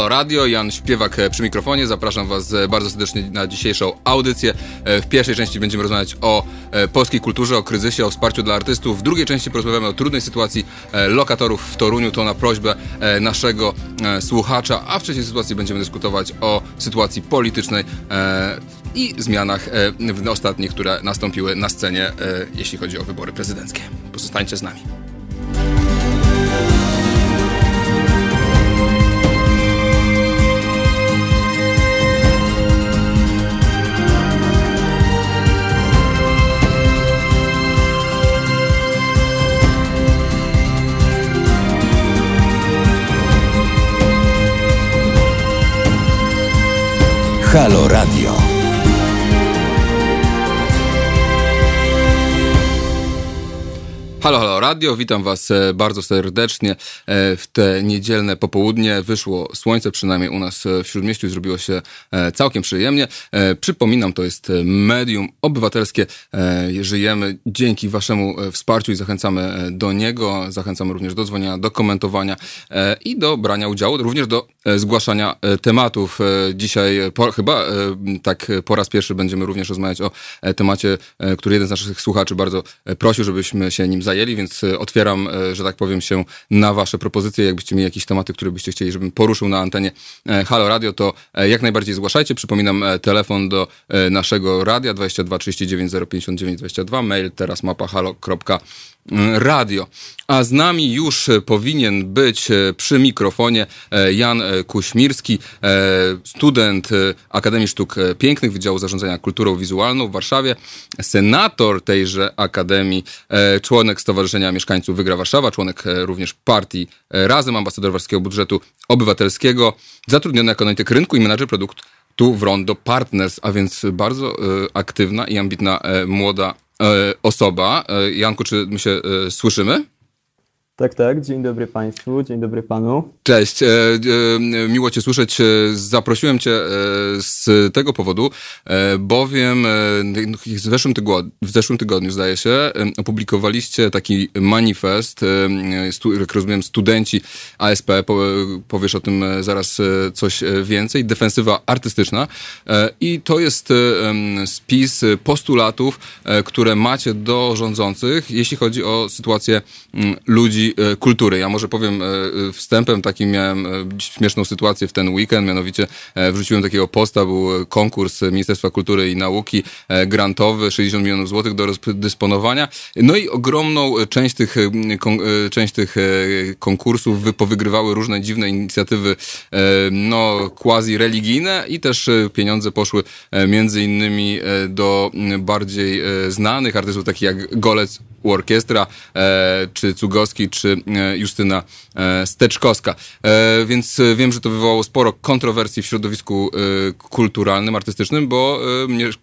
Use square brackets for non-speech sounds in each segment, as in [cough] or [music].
Halo Radio, Jan Śpiewak e, przy mikrofonie. Zapraszam Was e, bardzo serdecznie na dzisiejszą audycję. E, w pierwszej części będziemy rozmawiać o polskiej kulturze, o kryzysie, o wsparciu dla artystów. W drugiej części porozmawiamy o trudnej sytuacji lokatorów w Toruniu. To na prośbę naszego słuchacza. A w trzeciej sytuacji będziemy dyskutować o sytuacji politycznej i zmianach ostatnich, które nastąpiły na scenie, jeśli chodzi o wybory prezydenckie. Pozostańcie z nami. Halo Radio. Halo, halo radio, witam Was e, bardzo serdecznie e, w te niedzielne popołudnie. Wyszło słońce, przynajmniej u nas e, w Śródmieściu zrobiło się całkiem przyjemnie. Przypominam, to jest medium obywatelskie. Żyjemy dzięki Waszemu wsparciu i zachęcamy do niego. Zachęcamy również do dzwonienia, do komentowania i do brania udziału, również do zgłaszania tematów. Dzisiaj po, chyba tak po raz pierwszy będziemy również rozmawiać o temacie, który jeden z naszych słuchaczy bardzo prosił, żebyśmy się nim zajęli zajęli, więc e, otwieram, e, że tak powiem, się na wasze propozycje. Jakbyście mieli jakieś tematy, które byście chcieli, żebym poruszył na antenie e, Halo Radio, to jak najbardziej zgłaszajcie. Przypominam telefon do naszego radia 22 39 059 22, mail teraz mapa halo.com radio. A z nami już powinien być e, przy mikrofonie e, Jan e, Kuśmirski, student Akademii Sztuk Pięknych Wydziału Zarządzania Kulturą Wizualną w Warszawie, senator tejże Akademii, członek Stowarzyszenia Mieszkańców Wygra Warszawa, członek również partii Razem, ambasador Warskiego Budżetu Obywatelskiego, zatrudniony jako analityk rynku i menadżer produktu w Rondo Partners, a więc bardzo aktywna i ambitna młoda E, osoba. E, Janku, czy my się e, słyszymy? Tak, tak. Dzień dobry Państwu, dzień dobry Panu. Cześć, e, e, miło Cię słyszeć. E, zaprosiłem Cię z tego powodu, bowiem w zeszłym, tygodniu, w zeszłym tygodniu, zdaje się, opublikowaliście taki manifest, jak rozumiem, studenci ASP, powiesz o tym zaraz coś więcej, defensywa artystyczna i to jest spis postulatów, które macie do rządzących, jeśli chodzi o sytuację ludzi E, kultury. Ja może powiem e, e, wstępem takim miałem śmieszną sytuację w ten weekend, mianowicie wrzuciłem takiego posta, był konkurs Ministerstwa Kultury i Nauki grantowy, 60 milionów złotych do rozdysponowania. No i ogromną część tych, część tych konkursów powygrywały różne dziwne inicjatywy no quasi religijne i też pieniądze poszły między innymi do bardziej znanych artystów takich jak Golec Orkiestra, czy Cugowski, czy e, Justyna e, Steczkowska. E, więc wiem, że to wywołało sporo kontrowersji w środowisku kulturalnym, artystycznym, bo,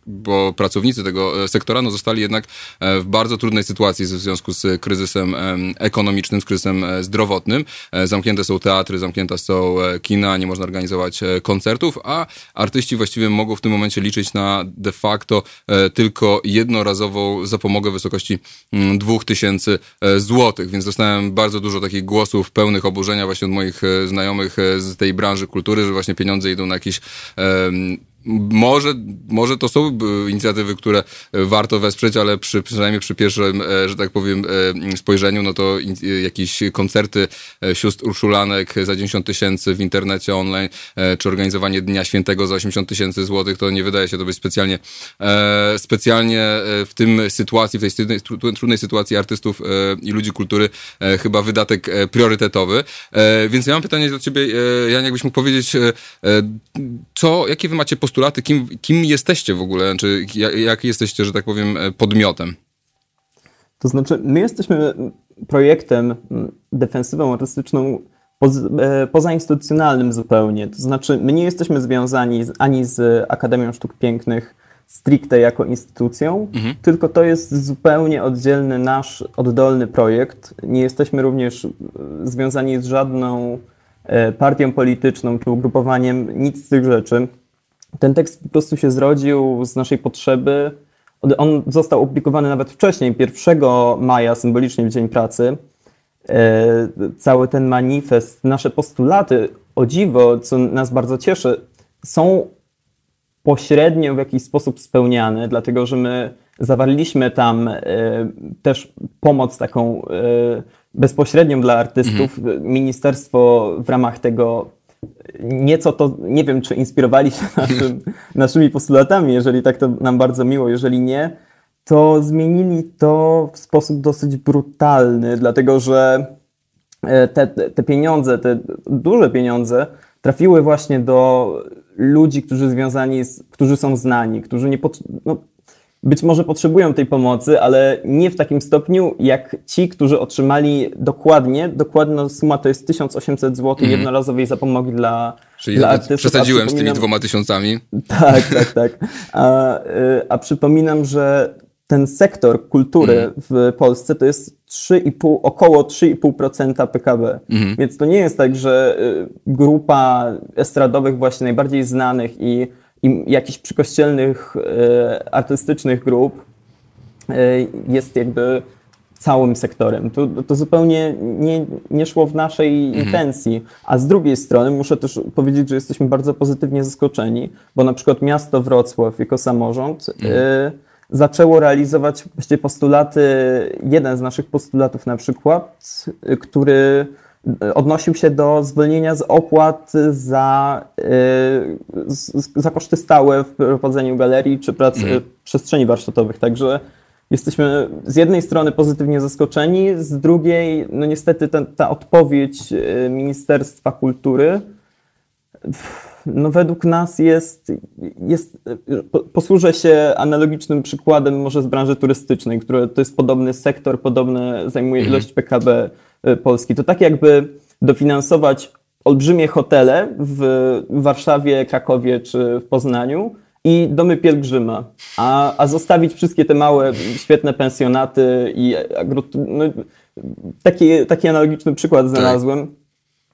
bo pracownicy tego sektora no, zostali jednak w bardzo trudnej sytuacji w związku z kryzysem ekonomicznym, z kryzysem zdrowotnym. Zamknięte są teatry, zamknięte są kina, nie można organizować koncertów, a artyści właściwie mogą w tym momencie liczyć na de facto tylko jednorazową zapomogę w wysokości 2000 mm, złotych, więc dostałem bardzo dużo takich głosów pełnych oburzenia właśnie od moich e, znajomych e, z tej branży kultury, że właśnie pieniądze idą na jakieś może, może to są e, inicjatywy, które warto wesprzeć, ale przy, przynajmniej przy pierwszym, że tak powiem, spojrzeniu, no to jakieś koncerty sióstr Urszulanek za 90 tysięcy w internecie online, czy organizowanie Dnia Świętego za 80 tysięcy złotych, to nie wydaje się to być specjalnie, specjalnie w tym sytuacji, w tej trudnej sytuacji artystów i ludzi kultury chyba wydatek e, priorytetowy. E, więc ja mam pytanie do ciebie, e, Jan, jakbyś mógł powiedzieć, co, jakie wy macie postulaty, kim, kim jesteście w ogóle, czy jak jesteście, że tak powiem, podmiotem? To znaczy, my jesteśmy projektem, defensywą artystyczną pozainstytucjonalnym zupełnie. To znaczy, my nie jesteśmy związani z, ani z Akademią Sztuk Pięknych, stricte jako instytucją, mhm. tylko to jest zupełnie oddzielny nasz oddolny projekt. Nie jesteśmy również e, związani z żadną e, partią polityczną czy ugrupowaniem, nic z tych rzeczy. Ten tekst po prostu się zrodził z naszej potrzeby. On został opublikowany nawet wcześniej, 1 maja, symbolicznie w Dzień Pracy. E, cały ten manifest, nasze postulaty o dziwo, co nas bardzo cieszy, są pośrednio w jakiś sposób spełniane, dlatego że my zawarliśmy tam e, też pomoc taką e, bezpośrednią dla artystów. Mhm. Ministerstwo w ramach tego nieco to, nie wiem, czy inspirowali się [laughs] naszym, naszymi postulatami, jeżeli tak, to nam bardzo miło, jeżeli nie, to zmienili to w sposób dosyć brutalny, dlatego że e, te, te pieniądze, te duże pieniądze trafiły właśnie do ludzi, którzy związani, z, którzy są znani, którzy nie, no, być może potrzebują tej pomocy, ale nie w takim stopniu jak ci, którzy otrzymali dokładnie, dokładna suma to jest 1800 zł mm. jednorazowej zapomogi dla, Czyli dla artystów. Przesadziłem z tymi dwoma tysiącami. Tak, [laughs] tak, tak. A, y, a przypominam, że ten sektor kultury mm. w Polsce to jest 3,5, około 3,5% PKB. Mm. Więc to nie jest tak, że y, grupa estradowych właśnie najbardziej znanych i i jakichś przykościelnych, e, artystycznych grup e, jest jakby całym sektorem. To, to zupełnie nie, nie szło w naszej mhm. intencji. A z drugiej strony muszę też powiedzieć, że jesteśmy bardzo pozytywnie zaskoczeni, bo na przykład miasto Wrocław jako samorząd mhm. y, zaczęło realizować właściwie postulaty, jeden z naszych postulatów na przykład, y, który odnosił się do zwolnienia z opłat za, y, za koszty stałe w prowadzeniu galerii czy prac mhm. przestrzeni warsztatowych. Także jesteśmy z jednej strony pozytywnie zaskoczeni, z drugiej, no niestety ta, ta odpowiedź y, Ministerstwa Kultury no według nas jest, jest, posłużę się analogicznym przykładem może z branży turystycznej, które to jest podobny sektor, podobny, zajmuje mhm. ilość PKB Y, Polski. To tak jakby dofinansować olbrzymie hotele w Warszawie, Krakowie czy w Poznaniu i domy pielgrzyma, a, a zostawić wszystkie te małe, świetne pensjonaty i no, taki, taki analogiczny przykład tak. znalazłem,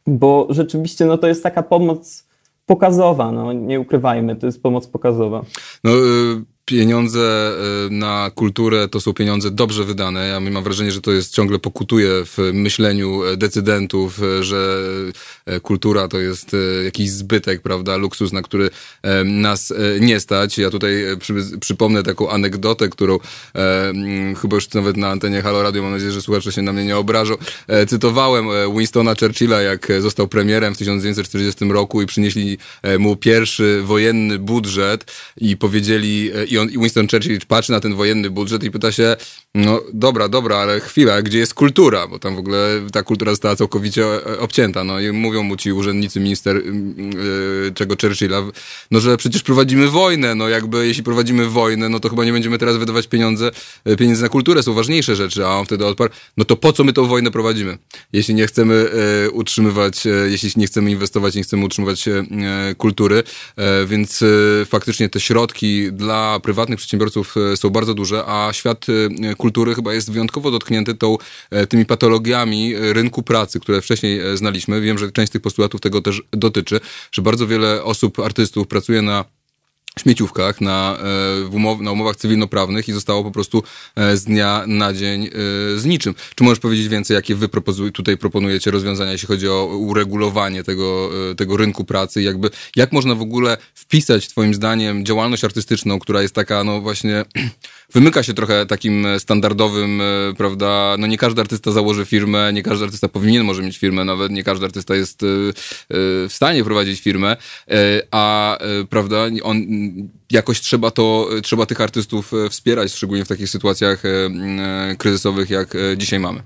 bo rzeczywiście no, to jest taka pomoc pokazowa, no nie ukrywajmy, to jest pomoc pokazowa. No, y, pieniądze y, na kulturę to są pieniądze dobrze wydane. Ja mam wrażenie, że to jest ciągle pokutuje w myśleniu e, decydentów, e, że kultura to jest jakiś zbytek, prawda, luksus, na który nas nie stać. Ja tutaj przy, przypomnę taką anegdotę, którą e, chyba już nawet na antenie Halo Radio, mam nadzieję, że słuchacze się na mnie nie obrażą. E, cytowałem Winstona Churchilla, jak został premierem w 1940 roku i przynieśli mu pierwszy wojenny budżet i powiedzieli i, on, i Winston Churchill patrzy na ten wojenny budżet i pyta się, no dobra, dobra, ale chwila, gdzie jest kultura? Bo tam w ogóle ta kultura została całkowicie e, obcięta. No i mówią mu ci urzędnicy minister yy, czego Churchilla, no że przecież prowadzimy wojnę, no jakby jeśli prowadzimy wojnę, no to chyba nie będziemy teraz wydawać pieniądze, pieniędzy na kulturę, są ważniejsze rzeczy, a on wtedy odparł, no to po co my tą wojnę prowadzimy? Jeśli nie chcemy yy, utrzymywać, jeśli nie chcemy inwestować, nie chcemy utrzymywać kultury, więc faktycznie te środki dla prywatnych przedsiębiorców e, są bardzo duże, a świat e, kultury chyba jest wyjątkowo dotknięty tą, e, tymi patologiami rynku pracy, które wcześniej znaliśmy. Wiem, że część z tych postulatów tego też dotyczy, że bardzo wiele osób, artystów pracuje na śmieciówkach, na, umow na umowach cywilnoprawnych i zostało po prostu z dnia na dzień z niczym. Czy możesz powiedzieć więcej, jakie wy tutaj proponujecie rozwiązania, jeśli chodzi o uregulowanie tego, tego rynku pracy? Jakby, jak można w ogóle wpisać, twoim zdaniem, działalność artystyczną, która jest taka, no właśnie, wymyka się trochę takim standardowym, e, prawda, no nie każdy artysta założy firmę, nie każdy artysta powinien może mieć firmę, nawet nie każdy artysta jest e, e, w stanie prowadzić firmę, a prawda, on jakoś trzeba to, trzeba tych artystów wspierać, szczególnie w takich sytuacjach kryzysowych, jak dzisiaj mamy.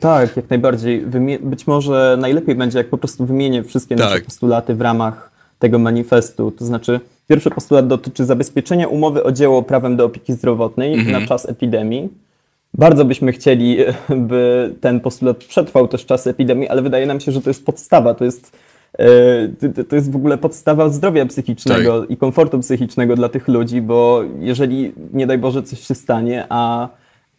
Tak, jak najbardziej. Być może najlepiej będzie, jak po prostu wymienię wszystkie tak. nasze postulaty w ramach tego manifestu. To znaczy, pierwszy postulat dotyczy zabezpieczenia umowy o dzieło prawem do opieki zdrowotnej -hmm. na czas epidemii. Bardzo byśmy chcieli, [laughs] by ten postulat przetrwał też czas epidemii, ale wydaje nam się, że to jest podstawa, to jest, e, to jest w ogóle podstawa zdrowia psychicznego tak. i komfortu psychicznego dla tych ludzi, bo jeżeli nie daj Boże coś się stanie, a,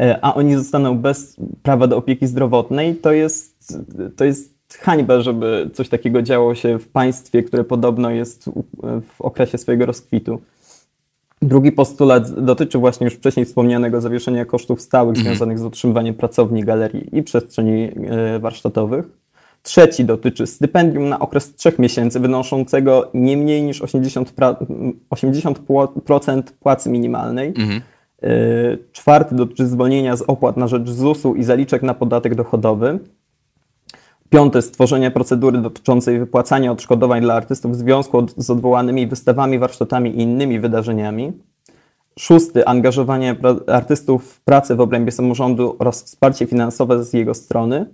e, a oni zostaną bez prawa do opieki zdrowotnej, to jest, to jest hańba, żeby coś takiego działo się w państwie, które podobno jest w okresie swojego rozkwitu. Drugi postulat dotyczy właśnie już wcześniej wspomnianego zawieszenia kosztów stałych mm. związanych z utrzymywaniem pracowni, galerii i przestrzeni e, warsztatowych. Trzeci dotyczy stypendium na okres trzech miesięcy wynoszącego nie mniej niż 80%, 80% płacy minimalnej. Mhm. Czwarty dotyczy zwolnienia z opłat na rzecz ZUS-u i zaliczek na podatek dochodowy. Piąte, stworzenie procedury dotyczącej wypłacania odszkodowań dla artystów w związku z odwołanymi wystawami, warsztatami i innymi wydarzeniami. Szósty, angażowanie artystów w pracę w obrębie samorządu oraz wsparcie finansowe z jego strony.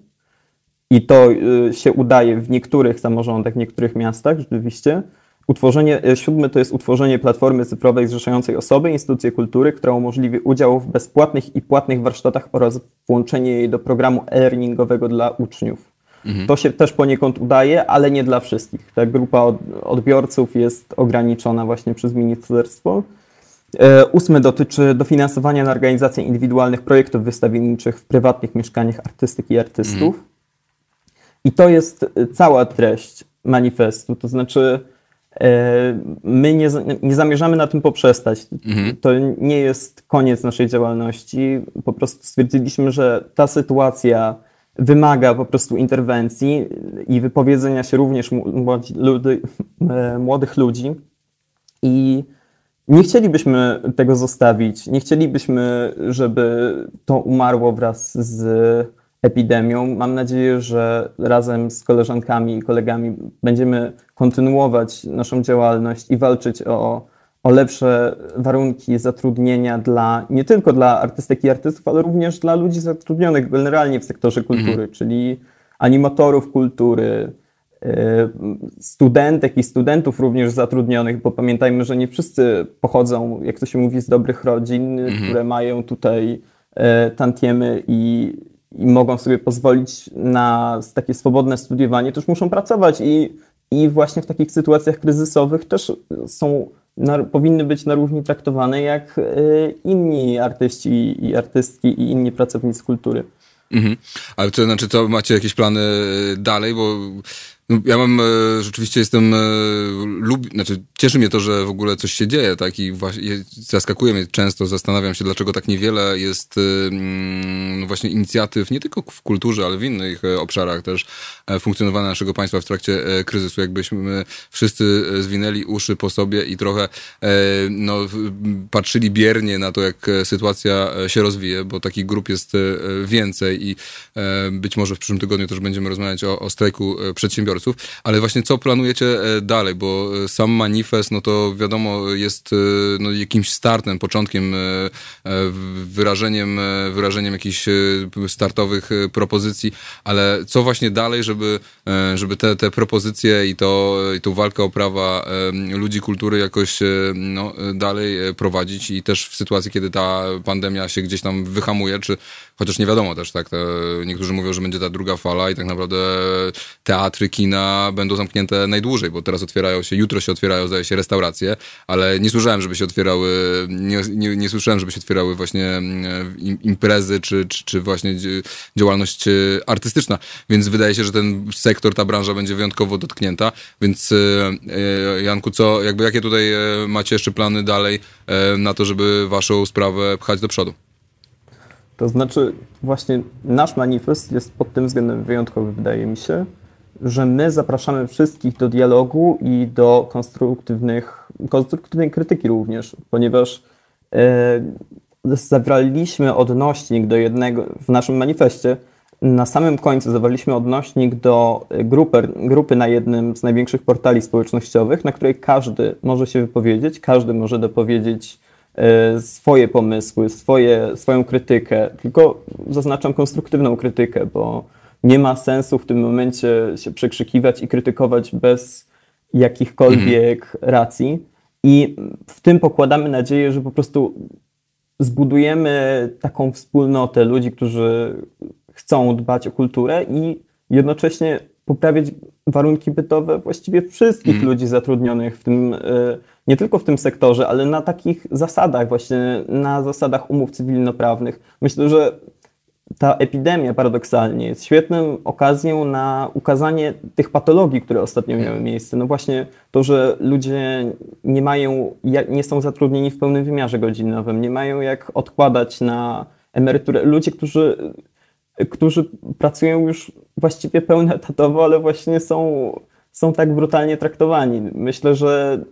I to y, się udaje w niektórych samorządach, w niektórych miastach rzeczywiście. Utworzenie, y, siódmy to jest utworzenie platformy cyfrowej zrzeszającej osoby, instytucje kultury, która umożliwi udział w bezpłatnych i płatnych warsztatach oraz włączenie jej do programu e-learningowego dla uczniów. Mhm. To się też poniekąd udaje, ale nie dla wszystkich. Ta grupa odbiorców jest ograniczona właśnie przez ministerstwo. E, ósmy dotyczy dofinansowania na organizację indywidualnych projektów wystawienniczych w prywatnych mieszkaniach artystyk i artystów. Mhm. I to jest cała treść manifestu. To znaczy, e, my nie, nie zamierzamy na tym poprzestać. Mhm. To nie jest koniec naszej działalności. Po prostu stwierdziliśmy, że ta sytuacja wymaga po prostu interwencji i wypowiedzenia się również młodzi, ludy, [laughs] e, młodych ludzi. I nie chcielibyśmy tego zostawić. Nie chcielibyśmy, żeby to umarło wraz z epidemią. Mam nadzieję, że razem z koleżankami i kolegami będziemy kontynuować naszą działalność i walczyć o o lepsze warunki zatrudnienia dla nie tylko dla artystek i artystów, ale również dla ludzi zatrudnionych generalnie w sektorze kultury, mhm. czyli animatorów kultury, y, studentek i studentów również zatrudnionych, bo pamiętajmy, że nie wszyscy pochodzą, jak to się mówi, z dobrych rodzin, mhm. które mają tutaj e, tantiemy i, i mogą sobie pozwolić na takie swobodne studiowanie, też muszą pracować i, i właśnie w takich sytuacjach kryzysowych też są na, powinny być na równi traktowane jak y, inni artyści i artystki i inni pracownicy kultury. Mhm. Ale to znaczy, to macie jakieś plany dalej, bo ja mam, e, rzeczywiście jestem, e, lub, znaczy cieszy mnie to, że w ogóle coś się dzieje, tak, i właśnie zaskakuje mnie często, zastanawiam się, dlaczego tak niewiele jest e, mm, no właśnie inicjatyw, nie tylko w kulturze, ale w innych obszarach też funkcjonowania naszego państwa w trakcie kryzysu, jakbyśmy wszyscy zwinęli uszy po sobie i trochę no, patrzyli biernie na to, jak sytuacja się rozwija, bo takich grup jest więcej i być może w przyszłym tygodniu też będziemy rozmawiać o, o strajku przedsiębiorców, przedsiębiorców, ale właśnie co planujecie e, dalej, bo e, sam manifest, no to wiadomo, jest e, no, jakimś startem, początkiem, wyrażeniem, wyrażeniem jakichś startowych propozycji, ale co właśnie dalej, żeby, żeby te, te propozycje i, to, i tą walkę o prawa ludzi kultury jakoś no, dalej prowadzić i też w sytuacji, kiedy ta pandemia się gdzieś tam wyhamuje, czy chociaż nie wiadomo też, tak, niektórzy mówią, że będzie ta druga fala i tak naprawdę teatry, kina będą zamknięte najdłużej, bo teraz otwierają się, jutro się otwierają, zdaje się, restauracje, ale nie słyszałem, żeby się otwierały, nie, nie, nie słyszałem, żeby się otwierały właśnie mm, imprezy, czy, czy, czy właśnie działalność e, artystyczna, więc wydaje się, że ten sektor, ta branża będzie wyjątkowo dotknięta, więc e, e, Janku, co, jakby jakie tutaj macie jeszcze plany dalej na to, żeby waszą sprawę pchać do przodu? To znaczy, właśnie nasz manifest jest pod tym względem wyjątkowy, wydaje mi się, że my zapraszamy wszystkich do dialogu i do konstruktywnych, konstruktywnej krytyki również, ponieważ e, zawarliśmy odnośnik do jednego, w naszym manifestie, na samym końcu zawarliśmy odnośnik do grupy, grupy na jednym z największych portali społecznościowych, na której każdy może się wypowiedzieć, każdy może dopowiedzieć e, swoje pomysły, swoje, swoją krytykę, tylko zaznaczam konstruktywną krytykę, bo nie ma sensu w tym momencie się przekrzykiwać i krytykować bez jakichkolwiek mhm. racji. I w tym pokładamy nadzieję, że po prostu zbudujemy taką wspólnotę ludzi, którzy chcą dbać o kulturę i jednocześnie poprawiać warunki bytowe właściwie wszystkich mm. ludzi zatrudnionych w tym, e, nie tylko w tym sektorze, ale na takich zasadach, właśnie na zasadach umów cywilnoprawnych. Myślę, że ta epidemia paradoksalnie jest świetną okazją na ukazanie tych patologii, które ostatnio miały miejsce. No właśnie to, że ludzie nie mają, nie są zatrudnieni w pełnym wymiarze godzinowym, nie mają jak odkładać na emeryturę. Ludzie, którzy którzy pracują już właściwie pełnoetatowo, ale właśnie są, są tak brutalnie traktowani. Myślę, że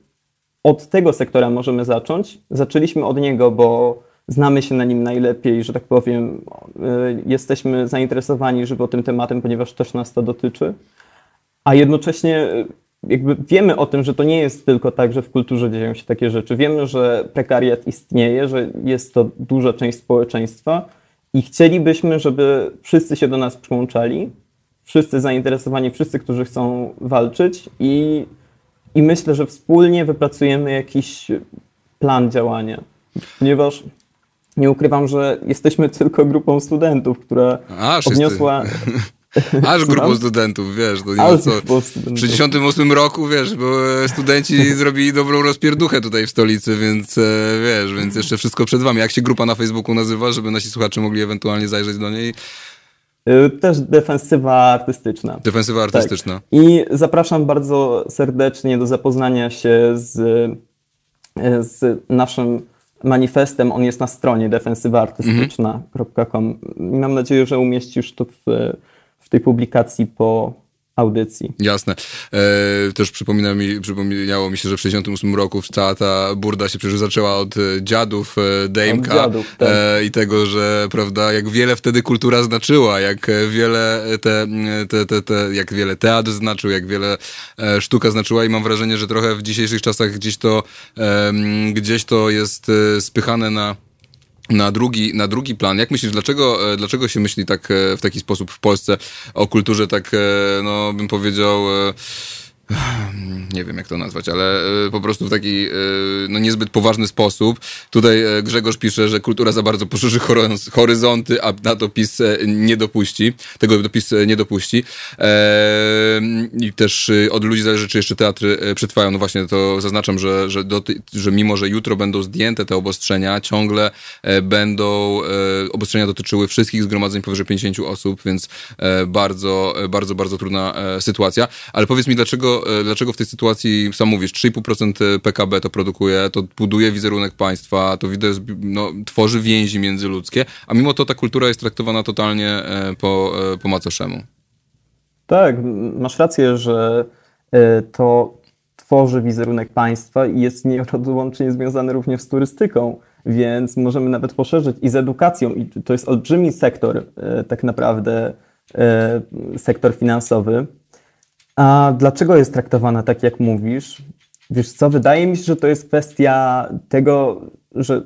od tego sektora możemy zacząć. Zaczęliśmy od niego, bo znamy się na nim najlepiej, że tak powiem, y, jesteśmy zainteresowani żywo tym tematem, ponieważ też nas to dotyczy. A jednocześnie y, jakby wiemy o tym, że to nie jest tylko tak, że w kulturze dzieją się takie rzeczy. Wiemy, że prekariat istnieje, że jest to duża część społeczeństwa i chcielibyśmy, żeby wszyscy się do nas przyłączali, wszyscy zainteresowani, wszyscy, którzy chcą walczyć i, i myślę, że wspólnie wypracujemy jakiś plan działania. Ponieważ nie ukrywam, że jesteśmy tylko grupą studentów, która A, odniosła... [laughs] Aż grupą studentów, wiesz, to nie Aż co. W studentów. 68 roku, wiesz, bo studenci [laughs] zrobili dobrą rozpierduchę tutaj w stolicy, więc e, wiesz, więc jeszcze wszystko przed wami. Jak się grupa na Facebooku nazywa, żeby nasi słuchacze mogli ewentualnie zajrzeć do niej? Y, Też defensywa artystyczna. Defensywa artystyczna. Tak. I zapraszam bardzo serdecznie do zapoznania się z, z naszym manifestem. On jest na stronie defensywaartystyczna.com. Mam nadzieję, że umieścisz to w, w tej publikacji po audycji. Jasne. E, też przypomina mi, przypomniało mi się, że w 68 roku cała ta burda się przecież zaczęła od e, dziadów, e, Dejmka Od dziadów, tak. e, i tego, że prawda, jak wiele wtedy kultura znaczyła, jak wiele te, te, te, te jak wiele teatr znaczył, jak wiele e, sztuka znaczyła i mam wrażenie, że trochę w dzisiejszych czasach gdzieś to, gdzieś to jest e, spychane na na drugi, na drugi plan. Jak myślisz, dlaczego, e, dlaczego się myśli tak e, w taki sposób w Polsce o kulturze tak, e, no bym powiedział, [sighs] nie wiem jak to nazwać, ale e, po prostu w taki e, no niezbyt poważny sposób. Tutaj e, Grzegorz pisze, że kultura za bardzo poszerzy horyz- horyzonty, a na to PiS nie dopuści. Tego dopis e, nie dopuści. I też od ludzi zależy, czy jeszcze teatry przetrwają. No właśnie, to zaznaczam, że, że, do, że mimo, że jutro będą zdjęte te obostrzenia, ciągle będą, obostrzenia dotyczyły wszystkich zgromadzeń powyżej 50 osób, więc bardzo, bardzo, bardzo trudna sytuacja. Ale powiedz mi, dlaczego, e, dlaczego w tej sytuacji, sam mówisz, 3,5% PKB to produkuje, to buduje wizerunek państwa, to widać, no, tworzy więzi międzyludzkie, a mimo to ta kultura jest traktowana totalnie e, po, e, po macoszemu. Tak, masz rację, że to tworzy wizerunek państwa i jest nieodłącznie związane również z turystyką, więc możemy nawet poszerzyć i z edukacją. I to jest olbrzymi sektor, tak naprawdę, sektor finansowy. A dlaczego jest traktowana tak, jak mówisz? Wiesz co, wydaje mi się, że to jest kwestia tego, że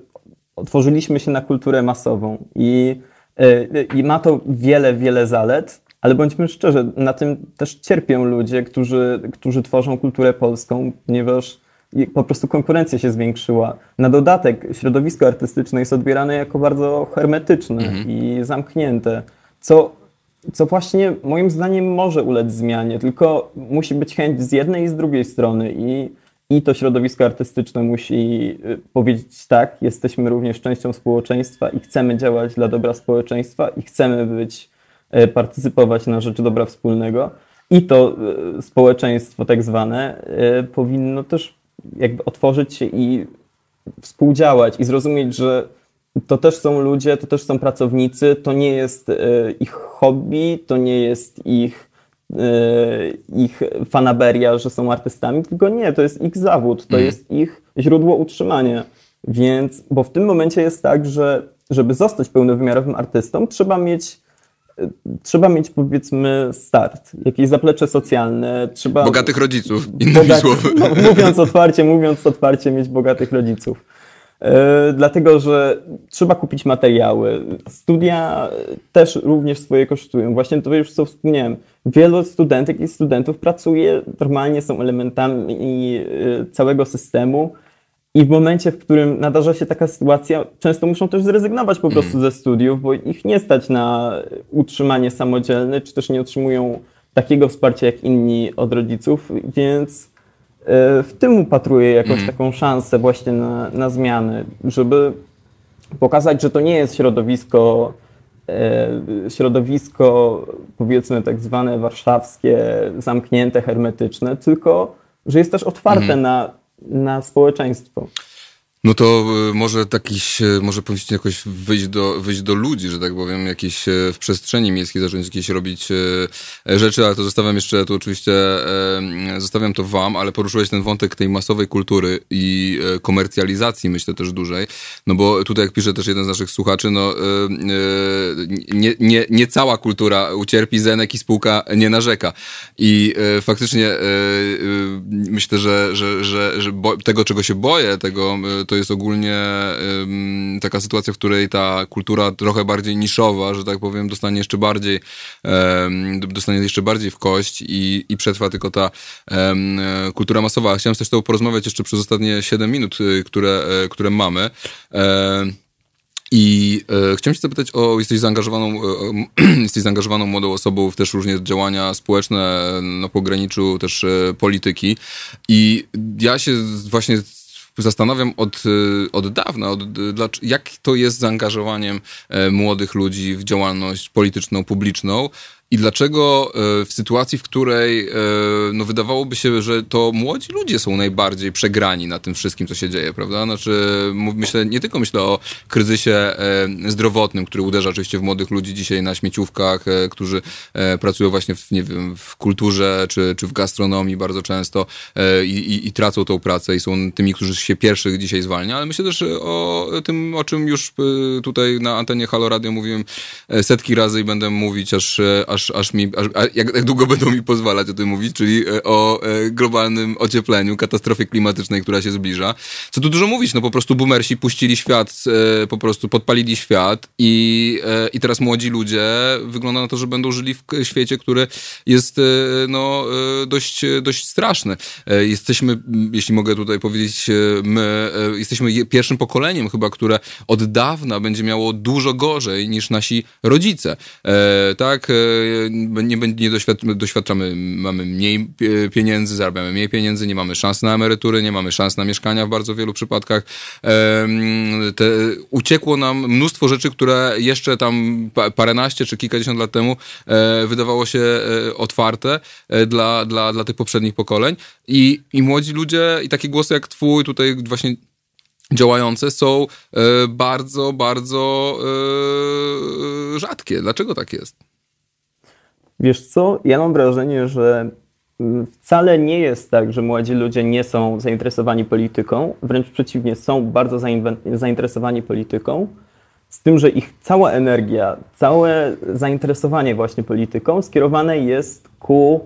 otworzyliśmy się na kulturę masową i, y, i ma to wiele, wiele zalet, ale bądźmy szczerzy, na tym też cierpią ludzie, którzy, którzy tworzą kulturę polską, ponieważ po prostu konkurencja się zwiększyła. Na dodatek środowisko artystyczne jest odbierane jako bardzo hermetyczne i zamknięte, co, co właśnie moim zdaniem może ulec zmianie, tylko musi być chęć z jednej i z drugiej strony i, i to środowisko artystyczne musi y, powiedzieć tak, jesteśmy również częścią społeczeństwa i chcemy działać dla dobra społeczeństwa i chcemy być, y, partycypować na rzecz dobra wspólnego. I to y, społeczeństwo tak zwane powinno też jakby otworzyć się i współdziałać i zrozumieć, że to też są ludzie, to też są pracownicy, to nie jest e, ich hobby, to nie jest ich, e, ich fanaberia, że są artystami, tylko nie, to jest ich zawód, to jest ich źródło utrzymania. Więc, bo w tym momencie jest tak, że żeby zostać pełnowymiarowym artystą, trzeba mieć e, trzeba mieć powiedzmy start, jakieś zaplecze socjalne, trzeba... Bogatych rodziców, innymi Bogat- słowy. No, mówiąc otwarcie, mówiąc otwarcie, mieć bogatych rodziców. E, dlatego, że trzeba kupić materiały. Studia też również swoje kosztują. Właśnie to już co wspomniałem. Wielu studentek i studentów pracuje, normalnie są elementami e, całego systemu. I w momencie, w którym nadarza się taka sytuacja, często muszą też zrezygnować po prostu ze studiów, bo ich nie stać na utrzymanie samodzielne, czy też nie otrzymują takiego wsparcia jak inni od rodziców, więc w tym upatruję jakąś taką szansę właśnie na, na zmiany, żeby pokazać, że to nie jest środowisko, e, środowisko powiedzmy tak zwane warszawskie, zamknięte, hermetyczne, tylko że jest też otwarte na, na społeczeństwo. No to y, może takiś, może powinniście jakoś wyjść do, wyjść do ludzi, że tak powiem, jakieś y, w przestrzeni miejskiej zacząć jakieś robić rzeczy, ale to zostawiam jeszcze, tu oczywiście zostawiam to wam, ale poruszyłeś ten wątek tej masowej kultury i komercjalizacji, myślę też dużej, no bo tutaj jak pisze też jeden z naszych słuchaczy, no nie, nie, nie cała kultura ucierpi, Zenek i spółka nie narzeka. I faktycznie myślę, że, że, że, że tego, czego się boję, tego to to jest ogólnie taka sytuacja, w której ta kultura trochę bardziej niszowa, że tak powiem, dostanie jeszcze bardziej, dostanie jeszcze bardziej w kość i, i przetrwa tylko ta kultura masowa. Chciałem też tobą porozmawiać jeszcze przez ostatnie 7 minut, y, które, e, które mamy. I e, chciałem się zapytać o, jesteś zaangażowaną, e, [clears throat] jesteś zaangażowaną młodą osobą w też różnie działania społeczne na pograniczu też e, polityki. I ja się właśnie zastanawiam od, y, od dawna, od, jak to jest zaangażowaniem e, młodych ludzi w działalność polityczną, publiczną i dlaczego e, w sytuacji, w której e, no, wydawałoby się, że to młodzi ludzie są najbardziej przegrani na tym wszystkim, co się dzieje, prawda? Znaczy, myślę, nie tylko myślę o kryzysie e, zdrowotnym, który uderza oczywiście w młodych ludzi dzisiaj na śmieciówkach, którzy pracują właśnie w, nie wiem, w kulturze czy, czy w gastronomii bardzo często i, i, i tracą tą pracę i są tymi, którzy się pierwszych dzisiaj zwalnia, ale myślę też o tym, o czym już tutaj na antenie Halo Radio mówiłem setki razy i będę mówić aż, aż aż, mi, aż, jak, jak długo będą mi pozwalać o tym mówić, czyli e, o e, globalnym ociepleniu, katastrofie klimatycznej, która się zbliża. Co tu dużo mówić, no po prostu boomersi puścili świat, e, po prostu podpalili świat i, i teraz młodzi ludzie wygląda na to, że będą żyli w świecie, który jest no dość, dość straszny. Jesteśmy, jeśli mogę tutaj powiedzieć, my jesteśmy pierwszym pokoleniem chyba, które od dawna będzie miało dużo gorzej niż nasi rodzice. Tak, nie, nie doświadczamy, mamy mniej pieniędzy, zarabiamy mniej pieniędzy, nie mamy szans na emerytury, nie mamy szans na mieszkania w bardzo wielu przypadkach. Te, uciekło nam mnóstwo rzeczy, które jeszcze tam paręnaście czy kilkadziesiąt lat temu e, wydawało się e, otwarte e, dla, dla, dla tych poprzednich pokoleń i, i młodzi ludzie i takie głosy jak twój tutaj właśnie działające są bardzo, bardzo rzadkie. Dlaczego tak jest? Wiesz co, ja mam wrażenie, że mm, wcale nie jest tak, że młodzi ludzie nie są zainteresowani polityką, wręcz przeciwnie, są bardzo zainteresowani polityką, z tym, że ich cała energia, całe zainteresowanie właśnie polityką skierowane jest ku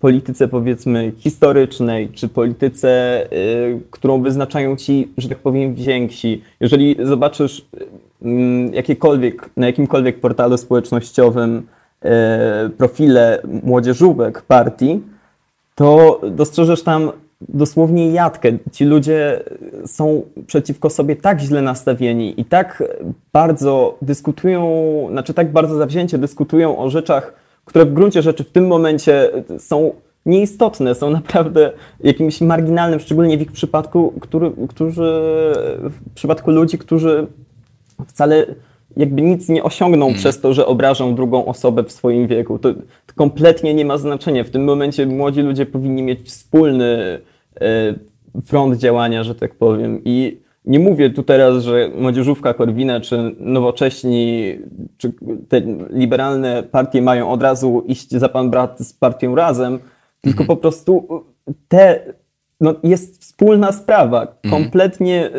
polityce powiedzmy historycznej, czy polityce, y, którą wyznaczają ci, że tak powiem, więksi. Jeżeli zobaczysz y, jakiekolwiek, na jakimkolwiek portalu społecznościowym profile młodzieżówek partii, to dostrzeżesz tam dosłownie jadkę. Ci ludzie są przeciwko sobie tak źle nastawieni i tak bardzo dyskutują, znaczy tak bardzo zawzięcie dyskutują o rzeczach, które w gruncie rzeczy w tym momencie są nieistotne, są naprawdę jakimś marginalnym, szczególnie w ich przypadku, który, którzy, w przypadku ludzi, którzy wcale jakby nic nie osiągną mm. przez to, że obrażą drugą osobę w swoim wieku. To, to, kompletnie nie ma znaczenia. W tym momencie młodzi ludzie powinni mieć wspólny e, front działania, że tak powiem. I nie mówię tu teraz, że młodzieżówka Korwina, czy nowocześni, czy te liberalne partie mają od razu iść za pan brat z partią razem, tylko mm. po prostu te, no, jest wspólna sprawa, mm. kompletnie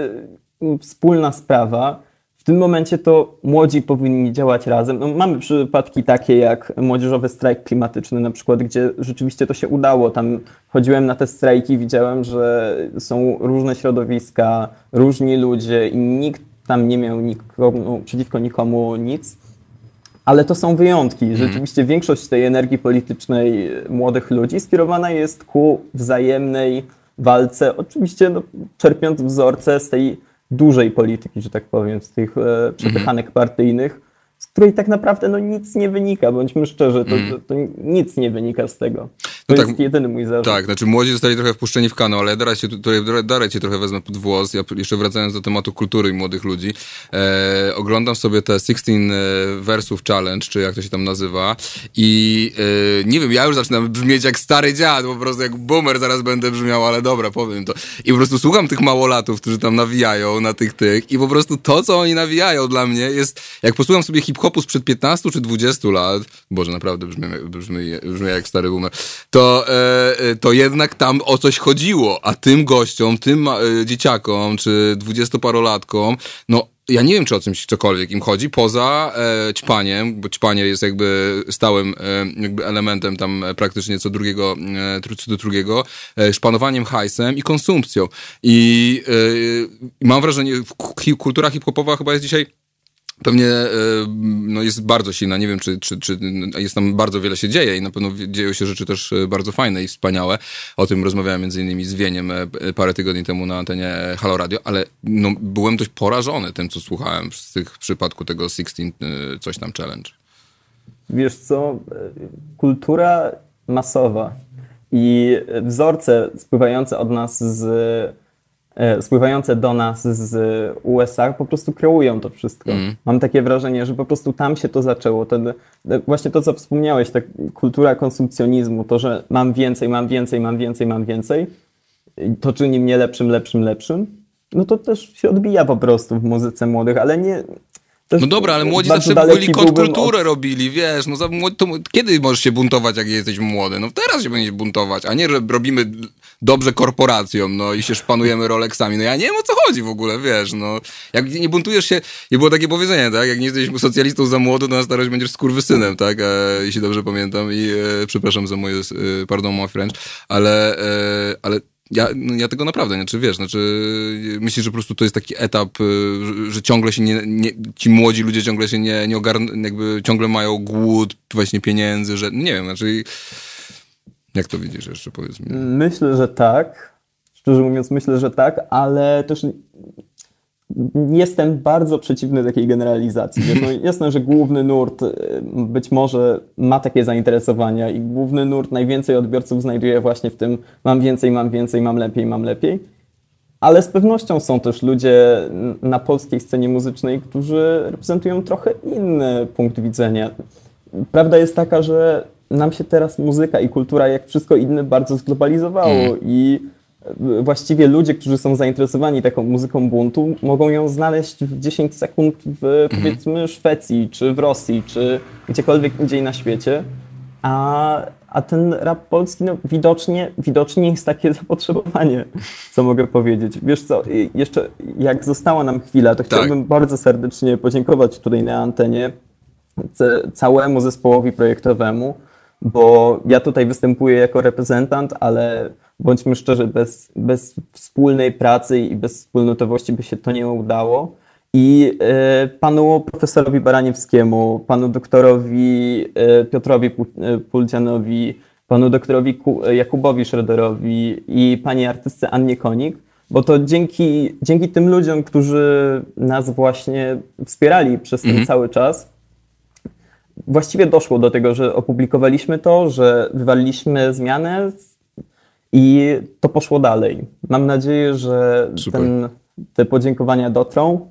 y, wspólna sprawa w tym momencie to młodzi powinni działać razem. No, mamy przypadki takie jak młodzieżowy strajk klimatyczny na przykład, gdzie rzeczywiście to się udało. Tam chodziłem na te strajki, widziałem, że są różne środowiska, różni ludzie i nikt tam nie miał nikomu, przeciwko nikomu nic. Ale to są wyjątki. Mhm. Rzeczywiście większość tej energii politycznej młodych ludzi skierowana jest ku wzajemnej walce, oczywiście no, czerpiąc wzorce z tej dużej polityki, że tak powiem, z tych e, przepychanek partyjnych, której tak naprawdę no, nic nie wynika, bądźmy szczerzy, to, to, to, nic nie wynika z tego. To no jest tak, jedyny mój zarzut. Tak, znaczy młodzi zostali trochę wpuszczeni w kanał, ale dalej cię, dalej cię trochę wezmę pod włos. Ja jeszcze wracając do tematu kultury i młodych ludzi, e, oglądam sobie te 16 e, Versów Challenge, czy jak to się tam nazywa i e, nie wiem, ja już zaczynam brzmieć jak stary dziad, po prostu jak boomer zaraz będę brzmiał, ale dobra, powiem to. I po prostu słucham tych małolatów, którzy tam nawijają na tych tych i po prostu to, co oni nawijają dla mnie jest, jak posłucham sobie hip-hopu sprzed 15 czy 20 lat, Boże, naprawdę brzmi, brzmi, brzmi jak stary boomer, to, e, e, to jednak tam o coś chodziło, a tym gościom, tym e, dzieciakom czy dwudziestoparolatkom, no ja nie wiem, czy o czymś cokolwiek im chodzi, poza e, ćpaniem, bo ćpanie jest jakby stałym e, jakby elementem tam praktycznie co drugiego, e, co do drugiego, e, szpanowaniem hajsem i konsumpcją. I e, mam wrażenie, kultura hip-hopowa chyba jest dzisiaj pewnie e, no, jest bardzo silna. Nie wiem, czy, czy, czy jest tam bardzo wiele się dzieje i na pewno dzieją się rzeczy też e, bardzo fajne i wspaniałe. O tym rozmawiałem między innymi z Wieniem e, parę tygodni temu na antenie Halo Radio, ale no, byłem dość porażony tym, co słuchałem z tych w przypadku tego 16 coś tam challenge. Wiesz co, kultura masowa i wzorce spływające od nas z spływające do nas z USA po prostu kreują to wszystko. Mm. Mam takie wrażenie, że po prostu tam się to zaczęło. Ten, e, właśnie to, co wspomniałeś, ta kultura konsumpcjonizmu, to, że mam więcej, mam więcej, mam więcej, mam więcej, to czyni mnie lepszym, lepszym, lepszym. No to też się odbija po prostu w muzyce młodych, ale nie, no dobra, ale młodzi zawsze byli kontrkulturę od... robili, wiesz, no za, to, kiedy możesz się buntować, jak jesteś młody? No teraz się będziesz buntować, a nie, robimy dobrze korporacjom, no i się szpanujemy Rolexami. No ja nie wiem o co chodzi w ogóle, wiesz, no. Jak nie buntujesz się, nie było takie powiedzenie, tak? Jak nie jesteś socjalistą za młodo, to na starość będziesz skurwysynem, tak? E, jeśli dobrze pamiętam i e, przepraszam za moje, e, pardon my French, ale, e, ale ja, no ja tego naprawdę, znaczy wiesz, znaczy myślę, że po prostu to jest taki etap, y, że ciągle się nie, nie ci młodzi ludzie ciągle się nie, nie ogarną, jakby ciągle mają głód właśnie pieniędzy, że nie wiem, znaczy jak to widzisz jeszcze, powiedz mi. Myślę, że tak. Szczerze mówiąc, myślę, że tak, ale też jestem bardzo przeciwny takiej generalizacji. No, [laughs] jasne, że główny nurt y, być może ma takie zainteresowania i główny nurt najwięcej odbiorców znajduje właśnie w tym mam więcej, mam więcej, mam lepiej, mam lepiej. Ale z pewnością są też ludzie na polskiej scenie muzycznej, którzy reprezentują trochę inny punkt widzenia. Prawda jest taka, że nam się teraz muzyka i kultura, jak wszystko inne, bardzo zglobalizowało mm. i właściwie ludzie, którzy są zainteresowani taką muzyką buntu, mogą ją znaleźć w 10 sekund w mhm. powiedzmy Szwecji, czy w Rosji, czy gdziekolwiek indziej na świecie. A, a ten rap polski, no widocznie, widocznie jest takie [laughs] zapotrzebowanie, co mogę powiedzieć. Wiesz co, jeszcze jak została nam chwila, to tak. chciałbym bardzo serdecznie podziękować tutaj na antenie całemu zespołowi projektowemu, bo ja tutaj występuję jako reprezentant, ale bądźmy szczerzy, bez, bez wspólnej pracy i bez wspólnotowości by się to nie udało. I e, panu profesorowi Baraniewskiemu, panu doktorowi e, Piotrowi e, Puldzianowi, panu doktorowi Jakubowi Schroederowi i pani artystce Annie Konik, bo to dzięki, dzięki tym ludziom, którzy nas właśnie wspierali przez ten mhm. cały czas, właściwie doszło do tego, że opublikowaliśmy to, że wywaliliśmy zmianę i to poszło dalej. Mam nadzieję, że ten, te podziękowania dotrą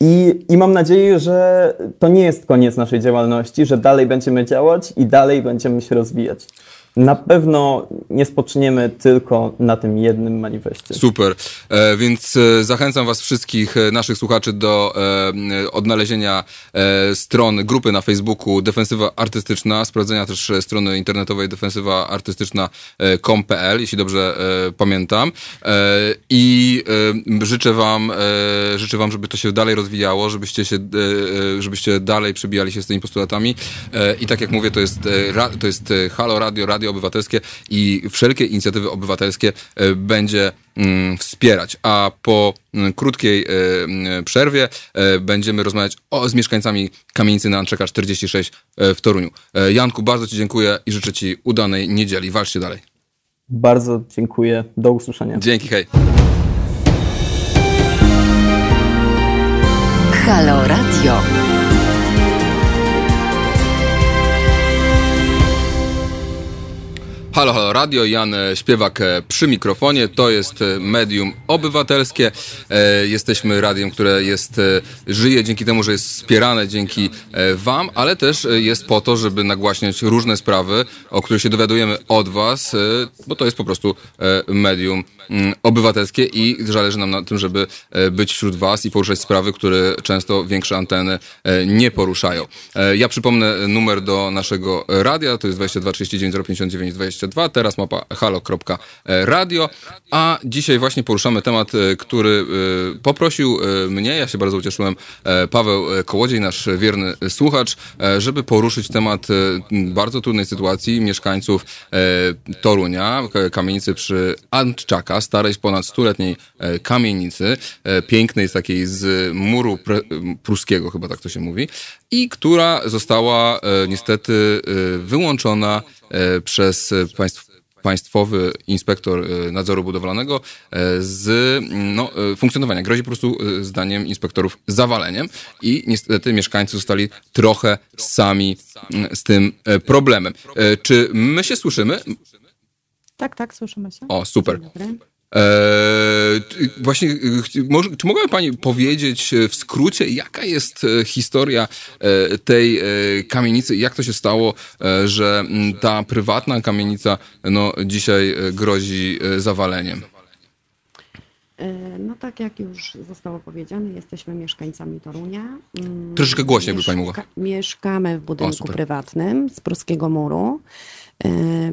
I, i mam nadzieję, że to nie jest koniec naszej działalności, że dalej będziemy działać i dalej będziemy się rozwijać. Na pewno nie spoczniemy tylko na tym jednym manifestie. Super. E, więc e, zachęcam Was wszystkich, e, naszych słuchaczy, do e, odnalezienia e, stron grupy na Facebooku Defensywa Artystyczna, sprawdzenia też e, strony internetowej defensywa artystyczna.com.pl, jeśli dobrze pamiętam. I życzę Wam, życzę Wam, żeby to się dalej rozwijało, żebyście się, żebyście dalej przebijali się z tymi postulatami. I tak jak mówię, to jest, to jest Halo Radio, Radio Obywatelskie i wszelkie inicjatywy obywatelskie e, będzie mm, wspierać. A po mm, krótkiej e, mm, przerwie e, będziemy rozmawiać o, z mieszkańcami kamienicy na Anczeka 46 w Toruniu. Janku, bardzo Ci dziękuję i życzę Ci udanej niedzieli. Walczcie dalej. Bardzo dziękuję. Do usłyszenia. Dzięki, hej. Halo Radio. Halo, halo radio, Jan Śpiewak e, przy mikrofonie. To jest e, medium obywatelskie. E, jesteśmy radiem, które jest, żyje dzięki temu, że jest wspierane dzięki wam, ale też jest po to, żeby nagłaśniać różne sprawy, o których się dowiadujemy od was, bo to jest po prostu medium mm, obywatelskie i zależy nam na tym, żeby być wśród was i poruszać sprawy, które często większe anteny nie poruszają. Ja przypomnę numer do naszego radia, to jest 22 39 059 20 22, teraz mapa halo.radio, a dzisiaj właśnie poruszamy temat, e, który e, poprosił e, mnie, ja się bardzo ucieszyłem, Paweł Kołodziej, nasz wierny słuchacz, żeby poruszyć temat bardzo trudnej sytuacji mieszkańców Torunia, kamienicy przy Antczaka, starej ponad stuletniej kamienicy, pięknej z takiej z muru pruskiego, chyba tak to się mówi, i która została niestety wyłączona przez państw, państwowy inspektor e, nadzoru budowlanego e, z no, e, funkcjonowania. Grozi po prostu zdaniem inspektorów zawaleniem i niestety mieszkańcy zostali trochę sami z tym problemem. Czy my się słyszymy? Tak, tak, słyszymy się. O, super. Eee, właśnie, może, czy mogłaby Pani powiedzieć w skrócie, jaka jest historia tej kamienicy, jak to się stało, że ta prywatna kamienica no, dzisiaj grozi zawaleniem? No tak jak już zostało powiedziane, jesteśmy mieszkańcami Torunia. Troszeczkę głośniej by Pani mogła. Mieszkamy w budynku o, prywatnym z Pruskiego Muru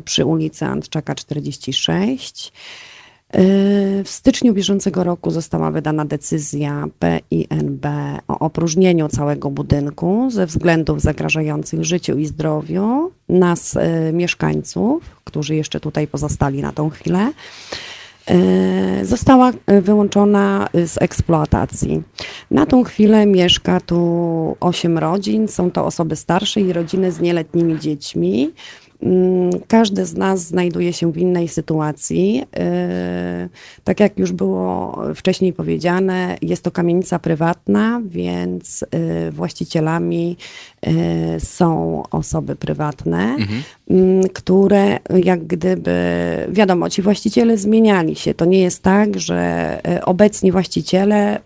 przy ulicy Antczaka 46. W styczniu bieżącego roku została wydana decyzja PINB o opróżnieniu całego budynku ze względów zagrażających życiu i zdrowiu nas, y, mieszkańców, którzy jeszcze tutaj pozostali na tą chwilę. Y, została y, wyłączona z eksploatacji. Na tą chwilę mieszka tu 8 rodzin. Są to osoby starsze i rodziny z nieletnimi dziećmi. Mm, każdy z nas znajduje się w innej sytuacji. Y, tak jak już było wcześniej powiedziane, jest to kamienica prywatna, więc y, właścicielami są osoby prywatne, mhm. Mm, które jak gdyby, wiadomo, ci właściciele zmieniali się. To nie jest tak, że obecni właściciele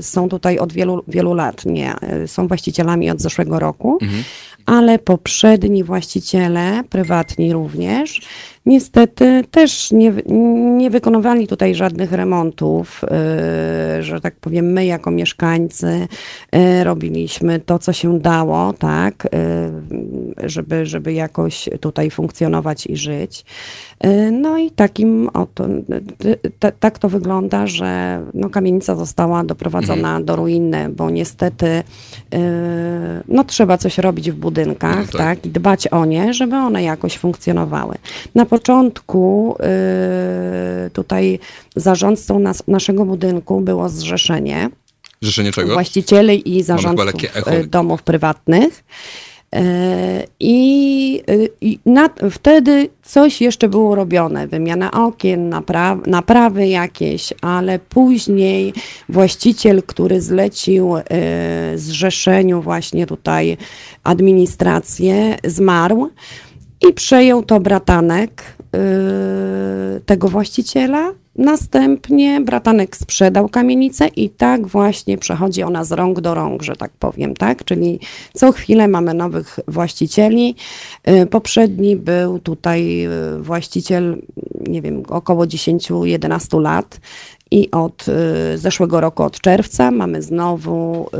są tutaj od wielu, wielu lat. Nie, są właścicielami od zeszłego roku. Mhm ale poprzedni właściciele, prywatni również, niestety też nie, nie wykonywali tutaj żadnych remontów, y, że tak powiem, my jako mieszkańcy y, robiliśmy to, co się dało, tak, y, żeby, żeby jakoś tutaj funkcjonować i żyć. No i takim oto, tak to wygląda, że no, kamienica została doprowadzona mhm. do ruiny, bo niestety no, trzeba coś robić w budynkach, no tak. tak, i dbać o nie, żeby one jakoś funkcjonowały. Na początku y, tutaj zarządcą nas, naszego budynku było zrzeszenie. Zrzeszenie czego? Właścicieli i zarządców y, domów prywatnych. Y, I, i na, wtedy coś jeszcze było robione, wymiana okien, napraw, naprawy jakieś, ale później właściciel, który zlecił zrzeszeniu właśnie tutaj administrację, zmarł i przejął to bratanek Y, tego właściciela. Następnie bratanek sprzedał kamienicę i tak właśnie przechodzi ona z rąk do rąk, że tak powiem, tak? Czyli co chwilę mamy nowych właścicieli. Y, poprzedni był tutaj y, właściciel, nie wiem, około 10-11 lat i od y, zeszłego roku, od czerwca, mamy znowu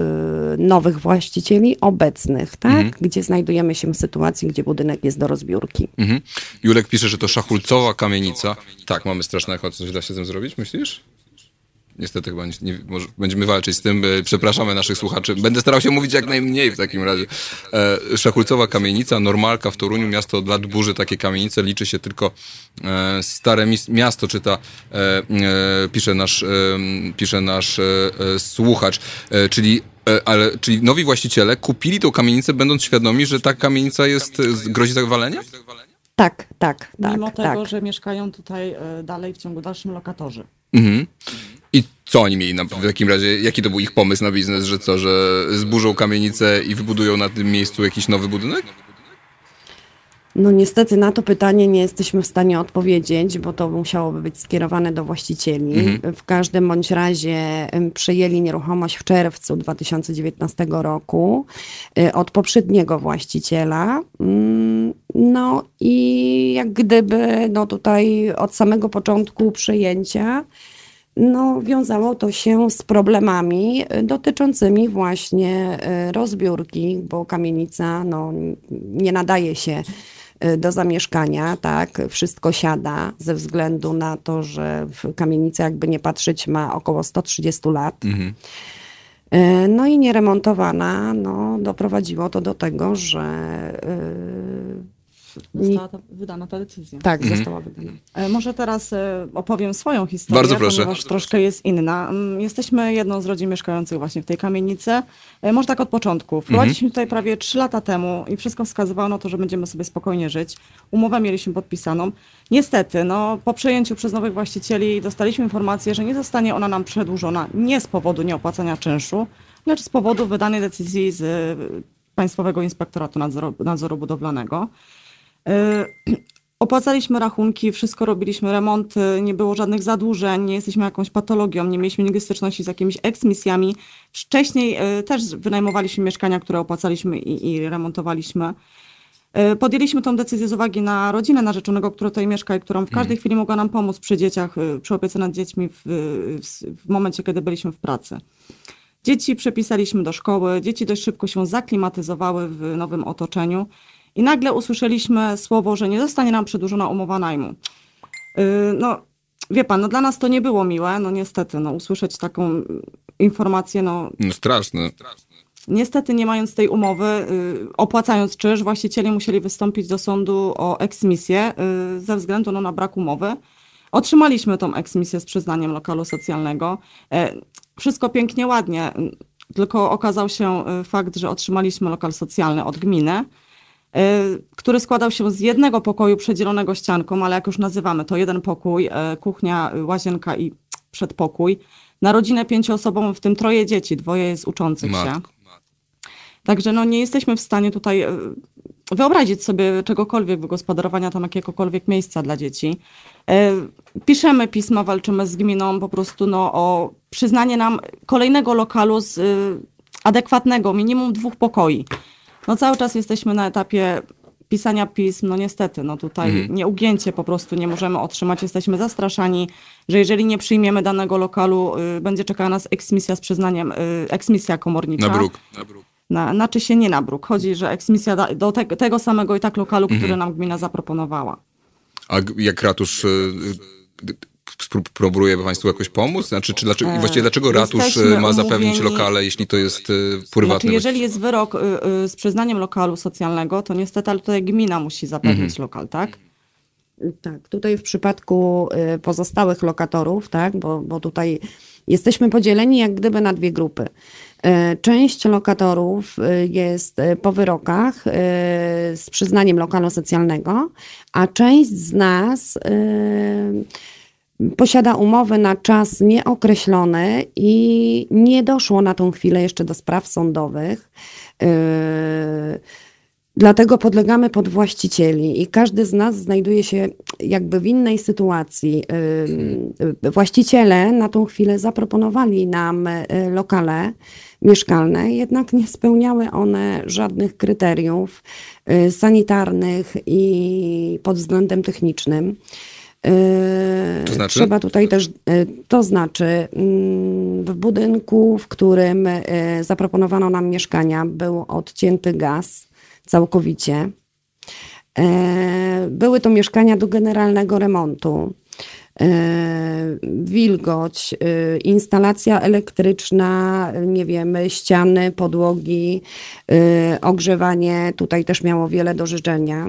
y, nowych właścicieli obecnych, tak? Mhm. Gdzie znajdujemy się w sytuacji, gdzie budynek jest do rozbiórki. Mhm. Julek pisze, że to szachulcowa kamienica. Tak, mamy straszne echo. Coś da się z tym zrobić, myślisz? Niestety chyba nie, nie, może będziemy walczyć z tym. Przepraszamy naszych słuchaczy. Będę starał się mówić jak najmniej w takim razie. E, Szachulcowa kamienica, normalka w Toruniu, miasto od lat burzy takie kamienice, liczy się tylko e, stare miasto, czyta, e, e, pisze nasz, e, pisze nasz e, słuchacz, czyli ale, czyli nowi właściciele kupili tą kamienicę, będąc świadomi, że ta kamienica jest, grozi zawalenia? Tak, tak, tak. Mimo tak. tego, tak. że mieszkają tutaj dalej w ciągu dalszym lokatorzy. Mhm. I co oni mieli na, w takim razie? Jaki to był ich pomysł na biznes, że co, że zburzą kamienicę i wybudują na tym miejscu jakiś nowy budynek? No niestety na to pytanie nie jesteśmy w stanie odpowiedzieć, bo to musiałoby być skierowane do właścicieli. Mhm. W każdym bądź razie przejęli nieruchomość w czerwcu 2019 roku y, od poprzedniego właściciela. Mm, No i jak gdyby no tutaj od samego początku przejęcia no, wiązało to się z problemami y, dotyczącymi właśnie y, rozbiórki, bo kamienica no, nie nadaje się do zamieszkania, tak, wszystko siada ze względu na to, że w- kamienica jakby nie patrzeć ma około 130 lat. Mhm. Y, No i nieremontowana, no, doprowadziło to do tego, że y, Została ta, wydana ta decyzja. tak, Mhm. została wydana. E, Może teraz e, opowiem swoją historię, Bardzo proszę. ponieważ troszkę jest inna. Mm, Jesteśmy jedną z rodzin mieszkających właśnie w tej kamienicy. E, Może tak od początku. Wprowadziliśmy tutaj prawie 3 lata temu i wszystko wskazywało na to, że będziemy sobie spokojnie żyć. Umowę mieliśmy podpisaną. Niestety, no, po przejęciu przez nowych właścicieli dostaliśmy informację, że nie zostanie ona nam przedłużona nie z powodu nieopłacania czynszu, lecz z powodu wydanej decyzji z e, Państwowego Inspektoratu Nadzoru, Nadzoru Budowlanego. Y, [clears throat] Opłacaliśmy rachunki, wszystko robiliśmy, remonty, nie było żadnych zadłużeń, nie jesteśmy jakąś patologią, nie mieliśmy nigdy styczności z jakimiś eksmisjami. Wcześniej y, też wynajmowaliśmy mieszkania, które opłacaliśmy i, i remontowaliśmy. Podjęliśmy tą decyzję z uwagi na rodzinę narzeczonego, która tutaj mieszka i którą w każdej chwili mogła nam pomóc przy dzieciach, przy opiece nad dziećmi w, w, w momencie, kiedy byliśmy w pracy. Dzieci przepisaliśmy do szkoły, dzieci dość szybko się zaklimatyzowały w nowym otoczeniu i nagle usłyszeliśmy słowo, że nie zostanie nam przedłużona umowa najmu. Yy, No, wie pan, no dla nas to nie było miłe, no niestety, no usłyszeć taką informację, no No straszne. Niestety, nie mając tej umowy, y, opłacając czynsz, właściciele musieli wystąpić do sądu o eksmisję y, ze względu no, na brak umowy. Otrzymaliśmy tą eksmisję z przyznaniem lokalu socjalnego. E, Wszystko pięknie, ładnie, y, tylko okazał się y, fakt, że otrzymaliśmy lokal socjalny od gminy, y, który składał się z jednego pokoju przedzielonego ścianką, ale jak już nazywamy, to jeden pokój, e, kuchnia, y, łazienka i przedpokój. Na rodzinę pięcioosobową, w tym troje dzieci, dwoje jest uczących się. Matko. Także no, nie jesteśmy w stanie tutaj wyobrazić sobie czegokolwiek wygospodarowania tam jakiegokolwiek miejsca dla dzieci. Piszemy pisma, walczymy z gminą po prostu no, o przyznanie nam kolejnego lokalu z y, adekwatnego, minimum dwóch pokoi. No cały czas jesteśmy na etapie pisania pism, no niestety, no tutaj Mhm. nieugięcie po prostu nie możemy otrzymać. Jesteśmy zastraszani, że jeżeli nie przyjmiemy danego lokalu, y, będzie czekała nas eksmisja z przyznaniem, y, eksmisja komornicza. Na bruk. Na bruk. Na, znaczy się nie na bruk. Chodzi, że eksmisja da, do te, tego samego i tak lokalu, który nam gmina zaproponowała. A jak ratusz y, y, próbuje Państwu jakoś pomóc? Znaczy, czy dlaczego, i właściwie dlaczego ratusz Jesteśmy ma zapewnić umówieni- lokale, jeśli to jest y, prywatne? Znaczy, jeżeli jest wyrok y, y, z przyznaniem lokalu socjalnego, to niestety ale tutaj gmina musi zapewnić lokal, tak? Tak, tutaj w przypadku y, pozostałych lokatorów, tak, bo, bo tutaj jesteśmy podzieleni jak gdyby na dwie grupy. Część lokatorów jest po wyrokach z przyznaniem lokalu socjalnego, a część z nas y, posiada umowy na czas nieokreślony i nie doszło na tą chwilę jeszcze do spraw sądowych. Y, Dlatego podlegamy pod właścicieli i każdy z nas znajduje się jakby w innej sytuacji. Ym, y, Właściciele na tą chwilę zaproponowali nam y, lokale mieszkalne, jednak nie spełniały one żadnych kryteriów sanitarnych i pod względem technicznym. Y, To znaczy? Trzeba tutaj też, y, to znaczy mm, w budynku, w którym y, zaproponowano nam mieszkania, był odcięty gaz całkowicie. Były to mieszkania do generalnego remontu. E, Wilgoć, e, instalacja elektryczna, nie wiem, ściany, podłogi, e, ogrzewanie. Tutaj też miało wiele do życzenia.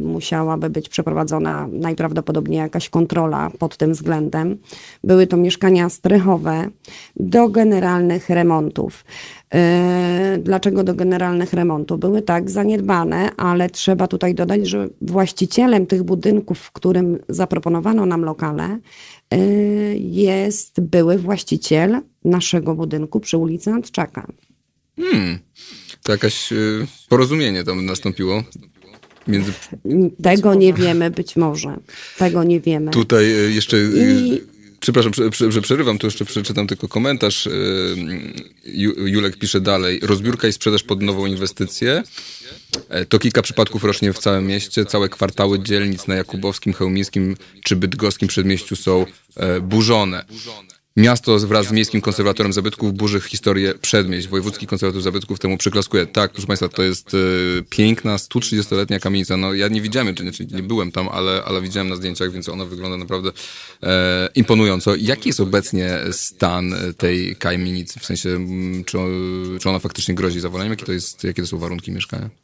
Musiałaby być przeprowadzona najprawdopodobniej jakaś kontrola pod tym względem. Były to mieszkania strychowe do generalnych remontów. E, Dlaczego do generalnych remontów? Były tak zaniedbane, ale trzeba tutaj dodać, że właścicielem tych budynków, w którym zaproponowano nam lokale, e, jest były właściciel naszego budynku przy ulicy Antczaka. To jakaś y, porozumienie tam nastąpiło. Między... Tego nie wiemy, być może. Tego nie wiemy. Tutaj e, jeszcze... I... Przepraszam, że przerywam, to jeszcze przeczytam tylko komentarz. Julek pisze dalej. Rozbiórka i sprzedaż pod nową inwestycję. To kilka przypadków rocznie w całym mieście. Całe kwartały dzielnic na Jakubowskim, Chełmińskim czy Bydgoskim Przedmieściu są burzone. Miasto wraz z Miejskim Konserwatorem Zabytków burzy historię przedmieść. Wojewódzki Konserwator Zabytków temu przyklaskuje. Tak, proszę Państwa, to jest y, piękna, 130-letnia kamienica. No, ja nie widziałem, czy, czy nie byłem tam, ale, ale widziałem na zdjęciach, więc ona wygląda naprawdę e, imponująco. Jaki jest obecnie stan tej kamienicy? W sensie, czy, czy ona faktycznie grozi zawaleniem? Jakie to, jest, jakie to są warunki mieszkania?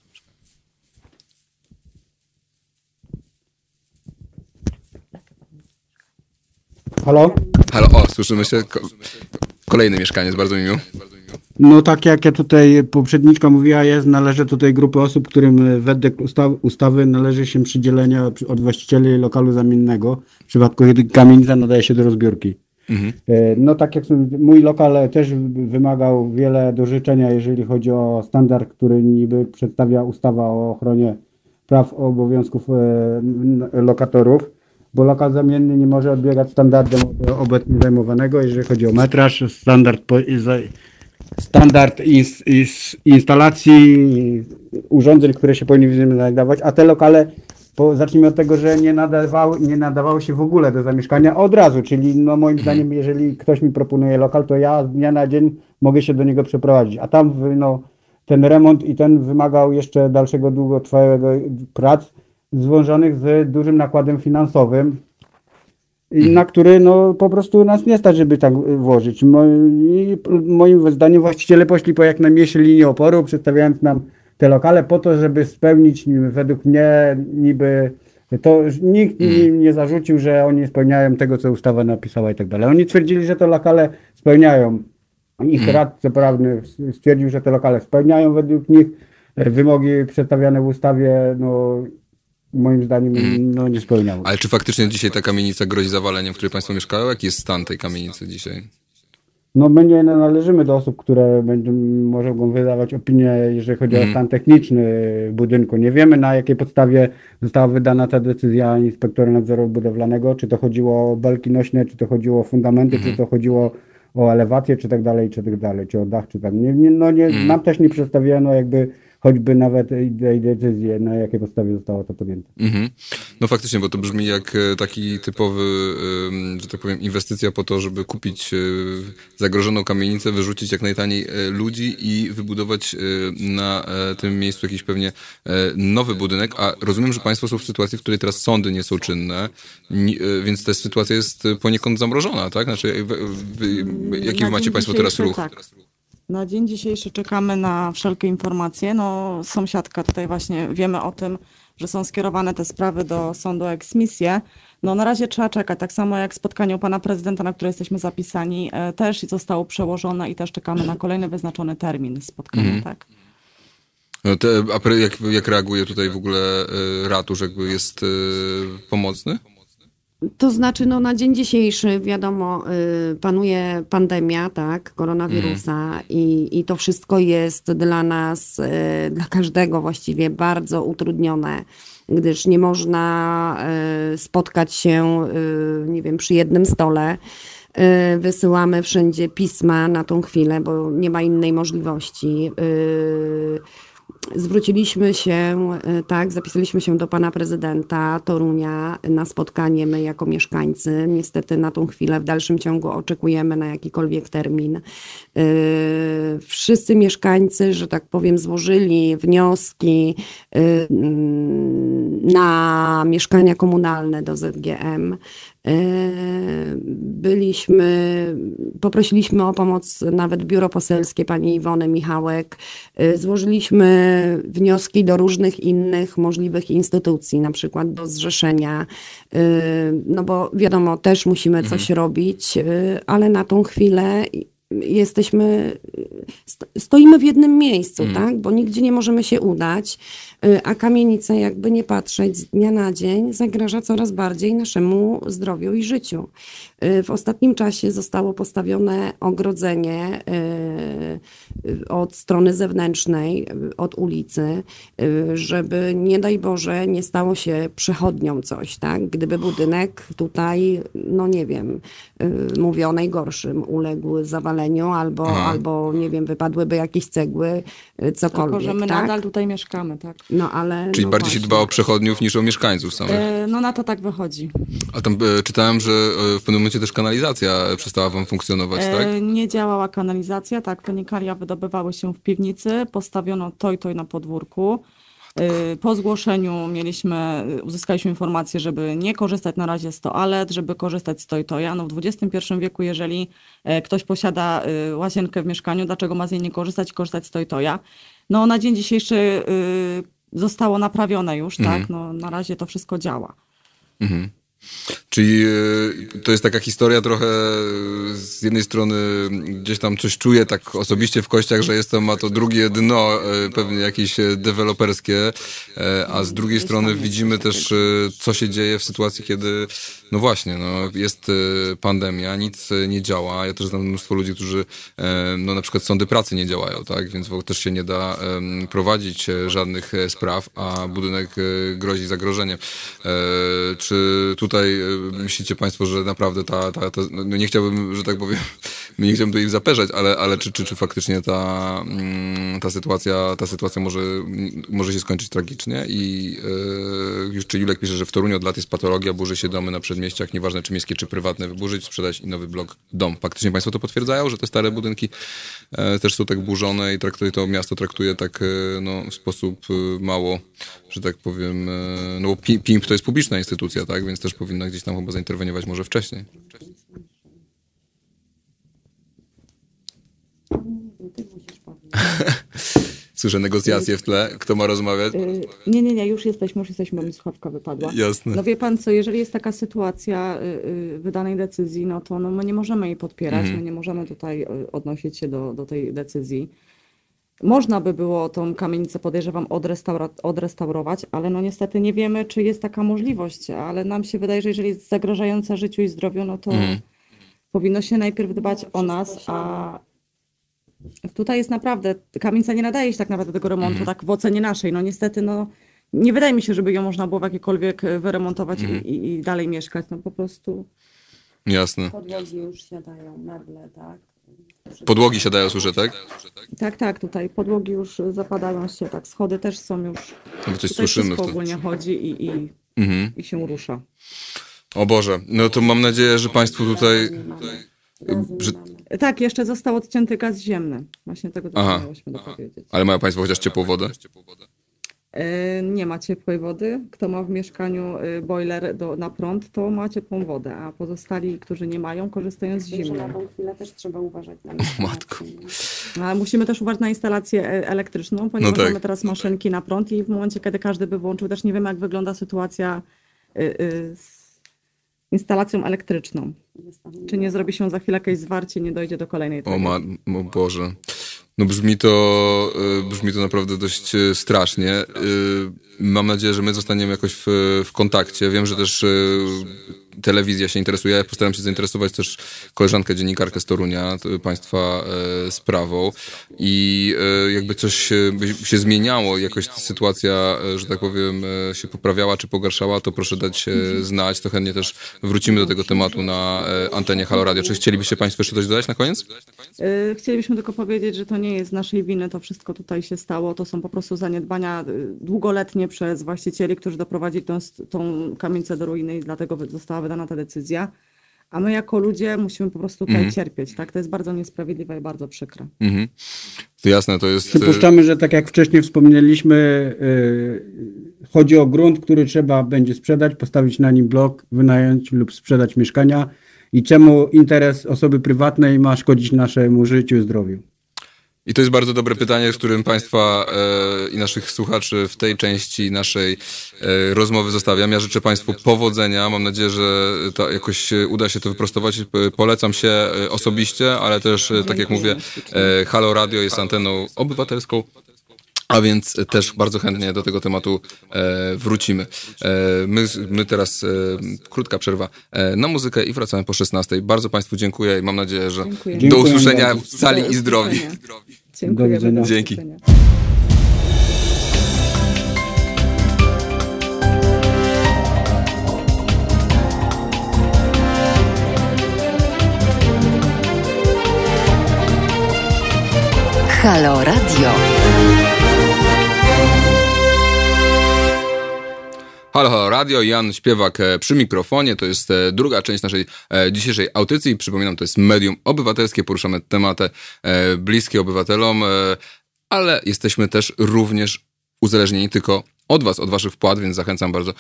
Halo? Halo, o, słyszymy się. Kolejny mieszkaniec, bardzo mi miło. No tak jak ja tutaj poprzedniczka mówiła, jest, należy do tej grupy osób, którym według ustaw, ustawy należy się przydzielenie od właścicieli lokalu zamiennego. W przypadku kiedy kamienica nadaje się do rozbiórki. Mhm. E, no tak jak mój lokal też wymagał wiele do życzenia, jeżeli chodzi o standard, który niby przedstawia ustawa o ochronie praw obowiązków e, lokatorów bo lokal zamienny nie może odbiegać standardem obecnie zajmowanego, jeżeli chodzi o metraż, standard, standard ins, ins, instalacji, urządzeń, które się powinny znajdować, a te lokale, po, zacznijmy od tego, że nie nadawały, nie nadawały się w ogóle do zamieszkania od razu, czyli no moim zdaniem, jeżeli ktoś mi proponuje lokal, to ja z dnia na dzień mogę się do niego przeprowadzić, a tam no, ten remont i ten wymagał jeszcze dalszego długotrwałego prac, związanych z dużym nakładem finansowym, mhm. na który no, po prostu nas nie stać, żeby tak włożyć. I moim zdaniem właściciele poszli po jak najmniejszej linii oporu, przedstawiając nam te lokale po to, żeby spełnić według mnie niby to nikt mhm. im nie zarzucił, że oni spełniają tego, co ustawa napisała i tak dalej. Oni twierdzili, że te lokale spełniają. Ich mhm. radca prawny stwierdził, że te lokale spełniają według nich wymogi przedstawiane w ustawie no, moim zdaniem mm. no, nie spełniało. Ale czy faktycznie dzisiaj ta kamienica grozi zawaleniem, w której Państwo mieszkają? Jaki jest stan tej kamienicy dzisiaj? No my nie należymy do osób, które będą, mogą wydawać opinie, jeżeli chodzi mm. o stan techniczny budynku. Nie wiemy na jakiej podstawie została wydana ta decyzja inspektora nadzoru budowlanego, czy to chodziło o belki nośne, czy to chodziło o fundamenty, mm. czy to chodziło o elewację, czy tak dalej, czy tak dalej, czy o dach, czy tak. Nie, nie, no nie, mm. Nam też nie przedstawiono jakby choćby nawet tej decyzję, na jakiej podstawie zostało to podjęte. Mhm. No faktycznie, bo to brzmi jak e, taki typowy, że tak powiem, inwestycja po to, żeby kupić e, zagrożoną kamienicę, wyrzucić jak najtaniej e, ludzi i wybudować na tym miejscu jakiś pewnie nowy budynek, a rozumiem, że Państwo są w sytuacji, w której teraz sądy nie są czynne, więc ta sytuacja jest poniekąd zamrożona, tak? Znaczy, jaki macie Państwo teraz ruch? Tak. Na dzień dzisiejszy czekamy na wszelkie informacje. No, sąsiadka tutaj właśnie wiemy o tym, że są skierowane te sprawy do sądu o eksmisję. No na razie trzeba czekać, tak samo jak spotkanie u pana prezydenta, na które jesteśmy zapisani, e, też zostało przełożone i też czekamy na kolejny wyznaczony termin spotkania, mhm. tak. No te, a jak, jak reaguje tutaj w ogóle y, ratusz, jakby jest y, pomocny? To znaczy, no na dzień dzisiejszy, wiadomo, y, panuje pandemia, tak, koronawirusa mm. i, i to wszystko jest dla nas, y, dla każdego właściwie bardzo utrudnione, gdyż nie można y, spotkać się, nie wiem, przy jednym stole. Wysyłamy wszędzie pisma na tą chwilę, bo nie ma innej możliwości zwróciliśmy się, e, tak, zapisaliśmy się do pana prezydenta Torunia na spotkanie my jako mieszkańcy. Niestety na tą chwilę w dalszym ciągu oczekujemy na jakikolwiek termin. E, wszyscy mieszkańcy, że tak powiem, złożyli wnioski e, na mieszkania komunalne do ZGM. Byliśmy, poprosiliśmy o pomoc nawet biuro poselskie pani Iwony Michałek. Złożyliśmy wnioski do różnych innych możliwych instytucji, na przykład do zrzeszenia, no bo wiadomo, też musimy coś mhm. robić, ale na tą chwilę jesteśmy, sto- stoimy w jednym miejscu, Mhm. tak? Bo nigdzie nie możemy się udać, a kamienica, jakby nie patrzeć, z dnia na dzień zagraża coraz bardziej naszemu zdrowiu i życiu. Y, W ostatnim czasie zostało postawione ogrodzenie y, y, od strony zewnętrznej, y, od ulicy, y, żeby nie daj Boże nie stało się przechodnią coś, tak? Gdyby budynek tutaj, no nie wiem, y, mówię o najgorszym, uległ zawaleniu albo, Aha. albo nie wiem, wypadłyby jakieś cegły, y, cokolwiek, Tylko, że my tak? nadal tutaj mieszkamy, tak. No ale... Czyli no bardziej się właśnie. dba o przechodniów niż o mieszkańców samych. E, no na to tak wychodzi. A tam e, czytałem, że e, w pewnym momencie też kanalizacja e, przestała wam funkcjonować, tak? E, nie działała kanalizacja, tak, fenikalia wydobywały się w piwnicy, postawiono toj toj na podwórku. E, Po zgłoszeniu mieliśmy, uzyskaliśmy informację, żeby nie korzystać na razie z toalet, żeby korzystać z toj toja. No w XXI wieku, jeżeli e, ktoś posiada e, łazienkę w mieszkaniu, dlaczego ma z niej nie korzystać i korzystać z toj toja? No na dzień dzisiejszy e, zostało naprawione już, tak, no na razie to wszystko działa. Mhm. Czyli e, to jest taka historia trochę e, z jednej strony gdzieś tam coś czuję tak osobiście w kościach, że jest to, ma to drugie dno, e, pewnie jakieś deweloperskie, a z drugiej strony widzimy też, co się dzieje w sytuacji, kiedy, no właśnie, no, jest e, pandemia, nic e, nie działa. Ja też znam mnóstwo ludzi, którzy, e, no na przykład sądy pracy nie działają, tak, więc też się nie da prowadzić e, żadnych e, spraw, a budynek grozi zagrożeniem. Czy tutaj myślicie Państwo, że naprawdę ta, ta, ta no nie chciałbym, że tak powiem, [laughs] nie chciałbym tutaj zaperzać, ale, ale czy, czy, czy faktycznie ta, mm, ta sytuacja, ta sytuacja może, może się skończyć tragicznie i już czy Julek pisze, że w Toruniu od lat jest patologia, burzy się domy na przedmieściach, nieważne czy miejskie, czy prywatne, wyburzyć, sprzedać i nowy blok dom. Faktycznie Państwo to potwierdzają, że te stare budynki e, też są tak burzone i traktuje to miasto traktuje tak e, no, w sposób e, mało, że tak powiem, e, no bo Pi- PIMP to jest publiczna instytucja, tak, więc też powinna gdzieś tam chyba zainterweniować może wcześniej. [laughs] Słyszę negocjacje w tle. Kto ma rozmawiać? Y, Nie, nie, nie, już jesteśmy, już jesteśmy, bo mi słuchawka wypadła. Jasne. No wie pan co, jeżeli jest taka sytuacja y, y, wydanej decyzji, no to no, my nie możemy jej podpierać, Mhm. my nie możemy tutaj y, odnosić się do, do tej decyzji. Można by było tą kamienicę, podejrzewam, odrestaura- odrestaurować, ale no niestety nie wiemy, czy jest taka możliwość, ale nam się wydaje, że jeżeli jest zagrażająca życiu i zdrowiu, no to Mhm. powinno się najpierw dbać o nas, a tutaj jest naprawdę, kamienica nie nadaje się tak naprawdę do tego remontu, Mhm. tak w ocenie naszej, no niestety, no nie wydaje mi się, żeby ją można było w jakiekolwiek e, wyremontować Mhm. i, i dalej mieszkać, no po prostu. Jasne. Podłogi już siadają, meble, tak? Podłogi siadają, słyszę, tak? Tak, tak, tutaj podłogi już zapadają się, tak, schody też są już, My coś tutaj słyszymy. wszystko W ogólnie chodzi i, i, Mhm. i się rusza. O Boże, no to mam nadzieję, że Państwu tutaj... Że, Tak, jeszcze został odcięty gaz ziemny, właśnie tego Aha. dopowiedzieć. ale mają Państwo chociaż ciepłą wodę? E, Nie ma ciepłej wody. Kto ma w mieszkaniu e, boiler do, na prąd, to ma ciepłą wodę, a pozostali, którzy nie mają, korzystają z na zimnej. tą chwilę też trzeba uważać na [laughs] matko. Ale musimy też uważać na instalację e, elektryczną, ponieważ tak. mamy teraz maszynki na prąd i w momencie, kiedy każdy by włączył, też nie wiemy, jak wygląda sytuacja e, e, z instalacją elektryczną. Czy nie zrobi się za chwilę jakieś zwarcie, nie dojdzie do kolejnej O, tragedii. ma, o Boże. No brzmi to, y, brzmi to naprawdę dość y, strasznie. Y, Mam nadzieję, że my zostaniemy jakoś w, w kontakcie. Wiem, że też y, telewizja się interesuje. Ja postaram się zainteresować też koleżankę dziennikarkę z Torunia, państwa e, sprawą i e, jakby coś by się zmieniało, jakoś sytuacja, e, że tak powiem, się poprawiała czy pogarszała, to proszę dać znać. To chętnie też wrócimy do tego tematu na antenie Halo Radio. Czy chcielibyście Państwo jeszcze coś dodać na koniec? Chcielibyśmy tylko powiedzieć, że to nie jest naszej winy, to wszystko tutaj się stało. To są po prostu zaniedbania długoletnie przez właścicieli, którzy doprowadzili tą, tą kamienicę do ruiny i dlatego wy- została wydana ta decyzja. A my jako ludzie musimy po prostu tutaj cierpieć. Tak? To jest bardzo niesprawiedliwe i bardzo przykre. Mhm. To jasne, to jest... Przypuszczamy, że tak jak wcześniej wspomnieliśmy, y, chodzi o grunt, który trzeba będzie sprzedać, postawić na nim blok, wynająć lub sprzedać mieszkania. I czemu interes osoby prywatnej ma szkodzić naszemu życiu i zdrowiu? I to jest bardzo dobre pytanie, z którym Państwa e, i naszych słuchaczy w tej części naszej e, rozmowy zostawiam. Ja życzę Państwu powodzenia. Mam nadzieję, że to jakoś uda się to wyprostować. Polecam się e, osobiście, ale też, e, tak jak mówię, e, Halo Radio jest anteną obywatelską. A więc też bardzo chętnie do tego tematu e, wrócimy. E, my, my teraz e, krótka przerwa e, na muzykę i wracamy po 16. Bardzo Państwu dziękuję i mam nadzieję, że Dziękuję. do usłyszenia w cali i zdrowi. Dziękuję. Do widzenia. Dzięki. Halo Radio. Halo, halo radio, Jan Śpiewak e, przy mikrofonie. To jest e, druga część naszej e, dzisiejszej audycji. Przypominam, to jest medium obywatelskie. Poruszamy tematy bliskie obywatelom, ale jesteśmy też również uzależnieni tylko od Was, od Waszych wpłat, więc zachęcam bardzo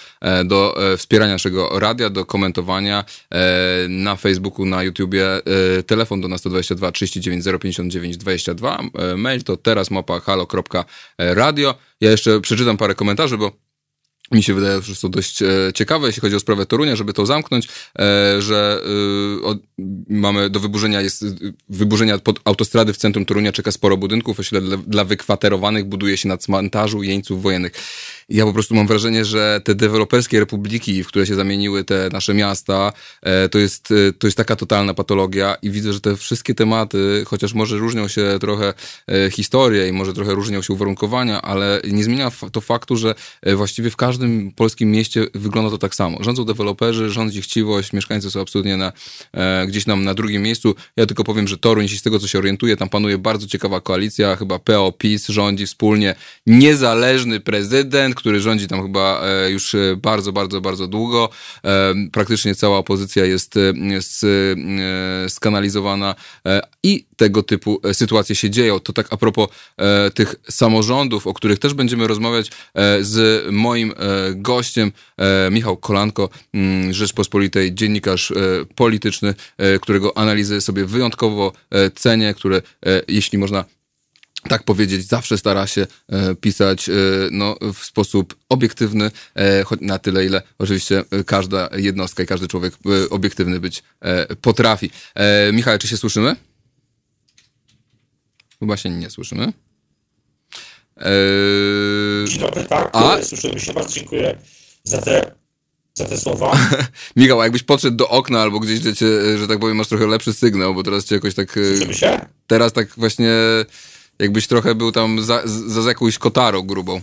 do wspierania naszego radia, do komentowania na Facebooku, na YouTubie. Telefon do nas 122 39 059 22. E, mail to teraz mapa halo.radio. Ja jeszcze przeczytam parę komentarzy, bo mi się wydaje, że są dość e, ciekawe, jeśli chodzi o sprawę Torunia, żeby to zamknąć, e, że e, mamy do wyburzenia, jest wyburzenia pod autostrady w centrum Torunia czeka sporo budynków, osiedle dla wykwaterowanych buduje się na cmentarzu jeńców wojennych. Ja po prostu mam wrażenie, że te deweloperskie republiki, w które się zamieniły te nasze miasta, e, to jest, e, to jest taka totalna patologia i widzę, że te wszystkie tematy, chociaż może różnią się trochę e, historie i może trochę różnią się uwarunkowania, ale nie zmienia to faktu, że właściwie w każdym polskim mieście wygląda to tak samo. Rządzą deweloperzy, rządzi chciwość, mieszkańcy są absolutnie na, gdzieś tam na drugim miejscu. Ja tylko powiem, że Toruń, jeśli z tego co się orientuję, tam panuje bardzo ciekawa koalicja, chyba PO, PiS rządzi wspólnie niezależny prezydent, który rządzi tam chyba e, już e, bardzo, bardzo, bardzo długo. E, praktycznie cała opozycja jest, skanalizowana i tego typu sytuacje się dzieją. To tak a propos tych samorządów, o których też będziemy rozmawiać z moim gościem, Michał Kolanko, mm, Rzeczpospolitej, dziennikarz polityczny, którego analizy sobie wyjątkowo cenię, które, jeśli można tak powiedzieć, zawsze stara się e, pisać e, no, w sposób obiektywny, e, choć na tyle, ile oczywiście każda jednostka i każdy człowiek obiektywny być potrafi. Michał, czy się słyszymy? Chyba się nie słyszymy. Dzień dobry, tak, A? Słyszymy się, bardzo dziękuję za te, za te słowa. [laughs] Michał, a jakbyś podszedł do okna albo gdzieś, gdzie cię, że tak powiem, masz trochę lepszy sygnał, bo teraz cię jakoś tak... Słyszymy się? Teraz tak właśnie jakbyś trochę był tam za, za, za jakąś kotarą grubą.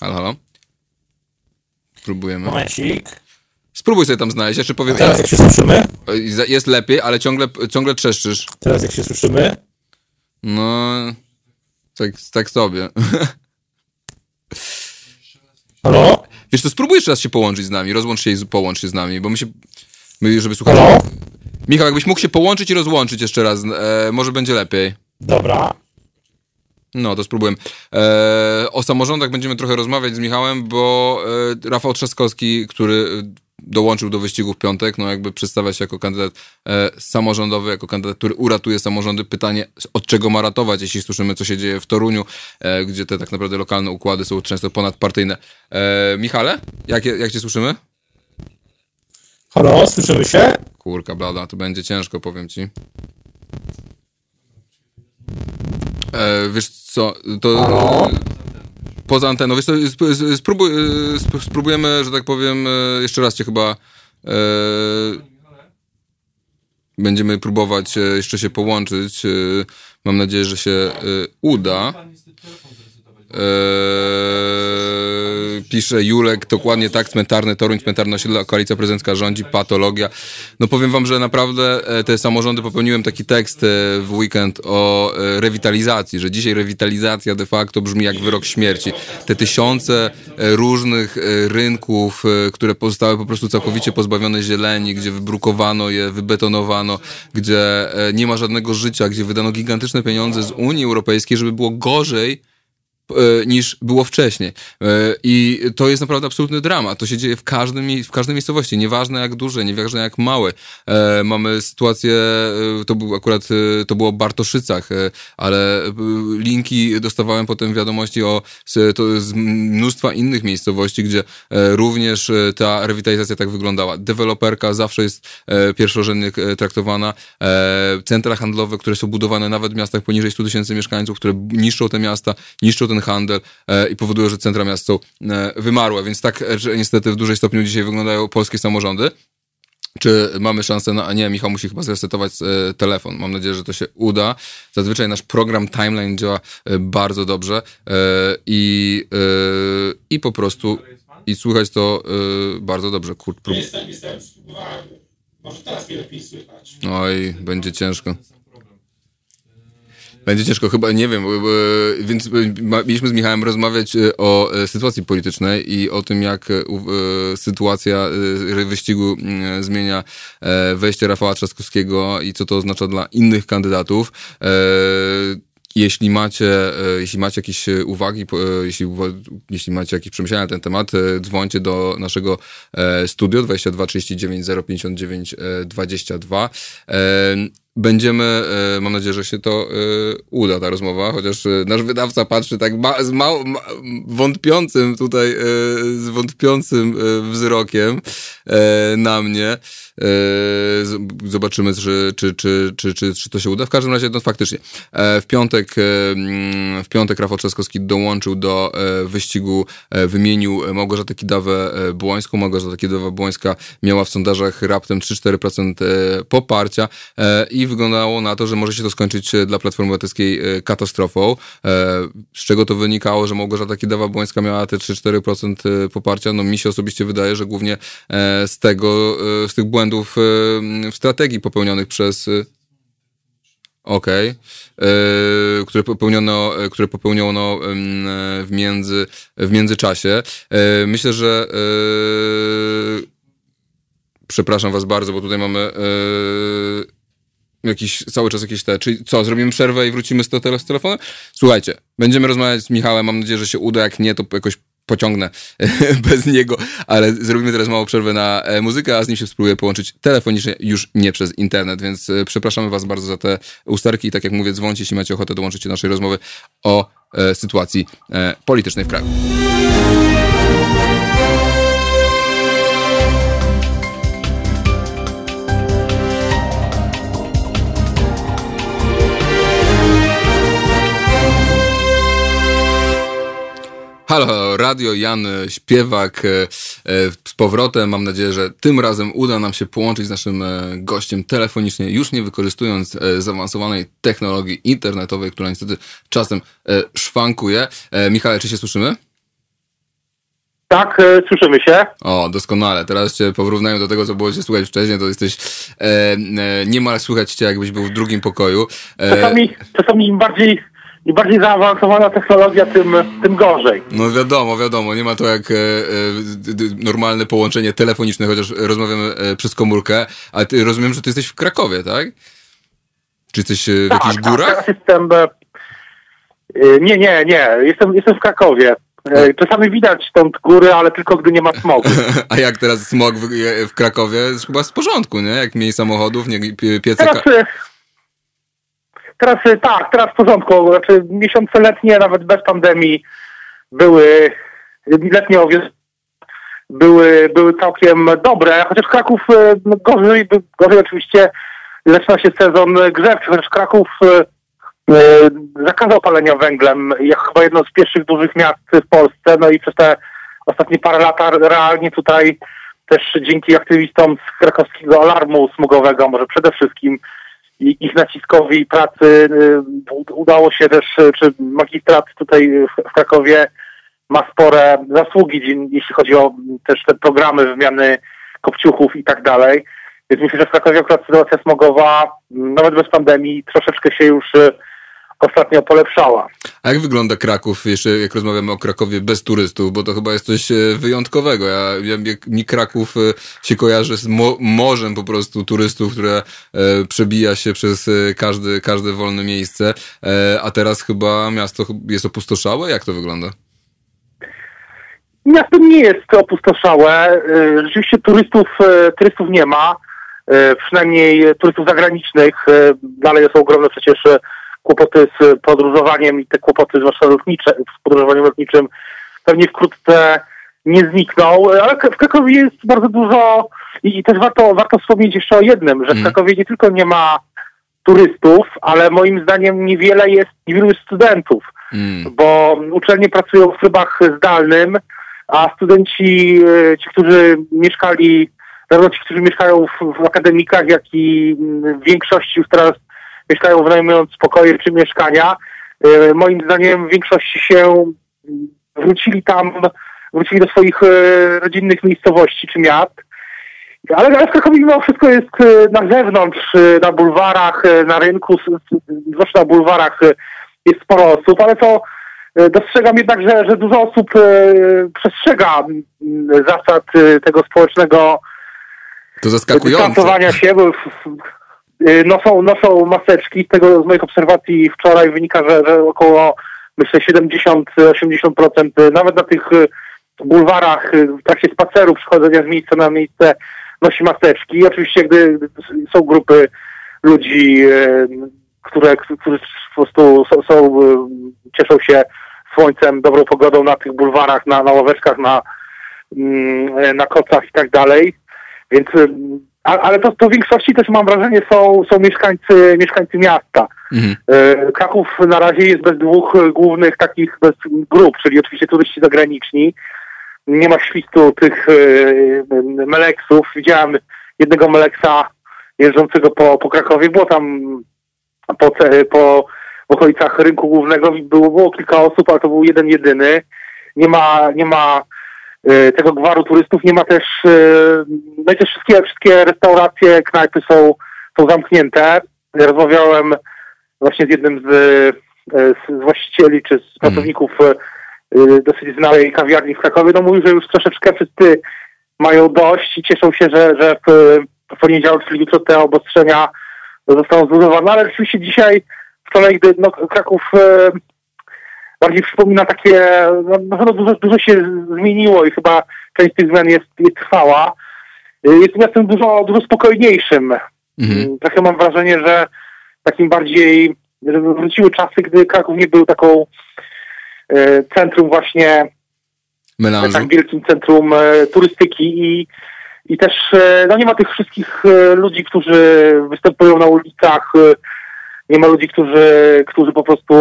Halo, halo? Spróbujemy. Momencik. Spróbuj sobie tam znaleźć, jeszcze powiem. Teraz jak się słyszymy? Jest lepiej, ale ciągle, ciągle trzeszczysz. Teraz jak się słyszymy? No, tak, tak sobie. [laughs] Halo? Wiesz, to spróbuj jeszcze raz się połączyć z nami, rozłącz się i z- połącz się z nami, bo my się, my, żeby słuchać. Halo? Michał, jakbyś mógł się połączyć i rozłączyć jeszcze raz, e, może będzie lepiej. Dobra. No, to spróbuję. E, o samorządach będziemy trochę rozmawiać z Michałem, bo e, Rafał Trzaskowski, który e, dołączył do wyścigu w piątek, no jakby przedstawia się jako kandydat e, samorządowy, jako kandydat, który uratuje samorządy. Pytanie, od czego ma ratować, jeśli słyszymy, co się dzieje w Toruniu, e, gdzie te tak naprawdę lokalne układy są często ponadpartyjne. E, Michale, jak, jak cię słyszymy? Halo, słyszymy się? Kurka blada, to będzie ciężko, powiem ci. E, wiesz co, to... E, poza anteną, wiesz co, sp- sp- spróbuj, e, sp- spróbujemy, że tak powiem, e, jeszcze raz cię chyba... E, będziemy próbować e, jeszcze się połączyć. Mam nadzieję, że się uda. Eee, pisze Julek, dokładnie tak, cmentarny Toruń, cmentarne osiedle, koalicja prezydencka rządzi, patologia. No powiem wam, że naprawdę e, te samorządy, popełniłem taki tekst e, w weekend o e, rewitalizacji, że dzisiaj rewitalizacja de facto brzmi jak wyrok śmierci. Te tysiące różnych rynków, które pozostały po prostu całkowicie pozbawione zieleni, gdzie wybrukowano je, wybetonowano, gdzie nie ma żadnego życia, gdzie wydano gigantyczne pieniądze z Unii Europejskiej, żeby było gorzej niż było wcześniej. E, I to jest naprawdę absolutny dramat. To się dzieje w, każdym, w każdej miejscowości, nieważne jak duże, nieważne jak małe. E, mamy sytuację, to był akurat, to było w Bartoszycach, ale linki dostawałem potem wiadomości o to z mnóstwa innych miejscowości, gdzie również ta rewitalizacja tak wyglądała. Deweloperka zawsze jest pierwszorzędnie traktowana. Centra handlowe, które są budowane nawet w miastach poniżej 100 tysięcy mieszkańców, które niszczą te miasta, niszczą ten handel e, i powodują, że centra miast są e, wymarłe. Więc tak, e, że niestety w dużej stopniu dzisiaj wyglądają polskie samorządy. Czy mamy szansę na. Nie, Michał musi chyba zresetować e, telefon. Mam nadzieję, że to się uda. Zazwyczaj nasz program Timeline działa e, bardzo dobrze e, i, i po prostu. I słychać to bardzo dobrze. Kurt, prób... Jestem, jestem. Może teraz mnie lepiej słychać. Oj, będzie ciężko. Będzie ciężko, chyba nie wiem, więc mieliśmy z Michałem rozmawiać e, o e, sytuacji politycznej i o tym, jak e, sytuacja wyścigu zmienia wejście Rafała Trzaskowskiego i co to oznacza dla innych kandydatów. Jeśli macie, jeśli macie jakieś uwagi, jeśli, jeśli macie jakieś przemyślenia na ten temat, dzwońcie do naszego studio 22 39 059 22. Będziemy, e, mam nadzieję, że się to e, uda, ta rozmowa, chociaż e, nasz wydawca patrzy tak ma, z mał, ma, wątpiącym tutaj, z wątpiącym wzrokiem na mnie. Zobaczymy, czy, czy, czy, czy, czy, czy to się uda. W każdym razie, no faktycznie. W piątek, w piątek Rafał Trzaskowski dołączył do wyścigu, wymienił Małgorzatę Kidawę-Błońską. Małgorzata Kidawa-Błońska miała w sondażach raptem 3-4% poparcia i wyglądało na to, że może się to skończyć e, dla Platformy Obywatelskiej e, katastrofą, e, z czego to wynikało, że Małgorzata Kidawa-Błońska miała te 3-4% poparcia. No mi się osobiście wydaje, że głównie z tego, z tych błędów w strategii popełnionych przez Okej. Okay. które popełniono, które popełniono w, między, w międzyczasie. myślę, że przepraszam was bardzo, bo tutaj mamy jakiś, cały czas jakieś te, czyli co, zrobimy przerwę i wrócimy z, tele, z telefonem? Słuchajcie, będziemy rozmawiać z Michałem, mam nadzieję, że się uda, jak nie, to jakoś pociągnę [laughs] bez niego, ale zrobimy teraz małą przerwę na e, muzykę, a z nim się spróbuję połączyć telefonicznie, już nie przez internet, więc e, przepraszamy was bardzo za te usterki i tak jak mówię, dzwońcie, jeśli macie ochotę dołączyć do naszej rozmowy o e, sytuacji politycznej w kraju. Halo, radio, Jan Śpiewak e, e, z powrotem. Mam nadzieję, że tym razem uda nam się połączyć z naszym e, gościem telefonicznie, już nie wykorzystując zaawansowanej technologii internetowej, która niestety czasem szwankuje. Michale, czy się słyszymy? Tak, słyszymy się. O, doskonale. Teraz cię porównają do tego, co było się słuchać wcześniej, to jesteś e, e, niemal słychać cię, jakbyś był w drugim pokoju. E, czasami, czasami bardziej im bardziej zaawansowana technologia, tym, tym gorzej. No wiadomo, wiadomo, nie ma to jak e, e, normalne połączenie telefoniczne, chociaż rozmawiamy e, przez komórkę, ale ty, rozumiem, że ty jesteś w Krakowie, tak? Czy jesteś e, w tak, jakichś tak, górach? Tak, jestem, e, nie, nie, nie, jestem, jestem w Krakowie. E, czasami widać stąd góry, ale tylko gdy nie ma smogu. [laughs] A jak teraz smog w, w Krakowie? Jest chyba w porządku, nie? Jak mniej samochodów, nie piece... Teraz, Teraz y, tak, teraz w porządku. Znaczy miesiące letnie, nawet bez pandemii, były letnie były, były całkiem dobre, chociaż Kraków y, no, gorzej, gorzej oczywiście zaczyna się sezon grzewczy, chociaż Kraków y, zakazał palenia węglem, jak chyba jedno z pierwszych dużych miast w Polsce, no i przez te ostatnie parę lat realnie tutaj też dzięki aktywistom z krakowskiego alarmu smugowego, może przede wszystkim ich naciskowi pracy y, udało się też, y, czy magistrat tutaj w Krakowie ma spore zasługi, jeśli chodzi o też te programy wymiany kopciuchów i tak dalej. Więc myślę, że w Krakowie akurat sytuacja smogowa, nawet bez pandemii, troszeczkę się już y, ostatnio polepszała. A jak wygląda Kraków, jeszcze jak rozmawiamy o Krakowie bez turystów, bo to chyba jest coś e, wyjątkowego. Ja, ja mi Kraków e, się kojarzy z mo morzem po prostu turystów, które e, przebija się przez e, każde, każde wolne miejsce, e, a teraz chyba miasto jest opustoszałe? Jak to wygląda? Miasto nie jest opustoszałe. Rzeczywiście turystów, turystów nie ma. Przynajmniej turystów zagranicznych. Dalej są ogromne przecież kłopoty z podróżowaniem i te kłopoty, zwłaszcza lotnicze, z podróżowaniem lotniczym, pewnie wkrótce nie znikną, ale w Krakowie jest bardzo dużo i, też warto, warto wspomnieć jeszcze o jednym, że w mhm. Krakowie nie tylko nie ma turystów, ale moim zdaniem niewiele jest, niewielu jest studentów, mm. bo uczelnie pracują w trybach zdalnym, a studenci, e, ci, którzy mieszkali, zarówno ci, którzy mieszkają w, w akademikach, jak i w większości już teraz mieszkają wynajmując pokoje czy mieszkania. E, moim zdaniem w większości się wrócili tam, wrócili do swoich e, rodzinnych miejscowości czy miast. Ale, ale w Krakowie mimo wszystko jest e, na zewnątrz, na bulwarach, na rynku, zwłaszcza na bulwarach jest sporo osób, ale to dostrzegam jednak, że, że dużo osób przestrzega zasad tego społecznego to zaskakujące. się, bo noszą, noszą maseczki. Z tego z moich obserwacji wczoraj wynika, że, że około myślę 70-80% nawet na tych y, bulwarach w trakcie spaceru, przechodzenia z miejsca na miejsce nosi maseczki. I oczywiście gdy są grupy ludzi, y, które, którzy po prostu są, są, cieszą się słońcem, dobrą pogodą na tych bulwarach, na, na ławeczkach, na, mm, na kocach i tak dalej. Więc ale to, to w większości też mam wrażenie są, są mieszkańcy, mieszkańcy miasta. Mhm. E, Kraków na razie jest bez dwóch głównych takich bez grup, czyli oczywiście turyści zagraniczni. Nie ma świstu tych e, meleksów. Widziałem jednego meleksa jeżdżącego po, po Krakowie. Było tam po, po w okolicach rynku głównego było, było kilka osób, ale to był jeden jedyny. Nie ma, nie ma tego gwaru turystów nie ma też, e, no i też wszystkie, wszystkie restauracje, knajpy są, są zamknięte. Rozmawiałem właśnie z jednym z, e, z właścicieli czy z mhm. pracowników dosyć znanej kawiarni w Krakowie, no mówił, że już troszeczkę wszyscy mają dość i cieszą się, że, że w, w poniedziałek, czyli jutro te obostrzenia zostaną zbudowane, ale rzeczywiście dzisiaj, wczoraj, gdy no, Kraków bardziej przypomina takie, no, na pewno dużo, dużo się zmieniło i chyba część tych zmian jest, jest trwała. Jest miastem dużo, dużo spokojniejszym. Mhm. Mm, trochę mam wrażenie, że takim bardziej, że wróciły czasy, gdy Kraków nie był taką e, centrum właśnie, Melanżu. tak wielkim centrum e, turystyki i, i też e, no nie ma tych wszystkich ludzi, którzy występują na ulicach, nie ma ludzi, którzy, którzy po prostu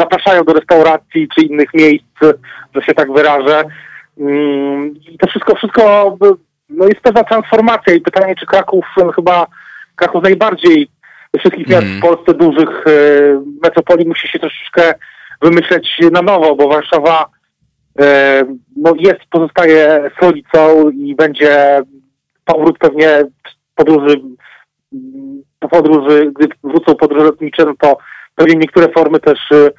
zapraszają do restauracji czy innych miejsc, że się tak wyrażę. Mm, I to wszystko, wszystko no jest pewna transformacja i pytanie, czy Kraków no chyba Kraków najbardziej ze wszystkich miast mm. w Polsce dużych e, metropolii musi się troszeczkę wymyśleć na nowo, bo Warszawa e, no jest, pozostaje stolicą i będzie powrót pewnie podróży po podróży, gdy wrócą podróże lotnicze, no to pewnie niektóre formy też y,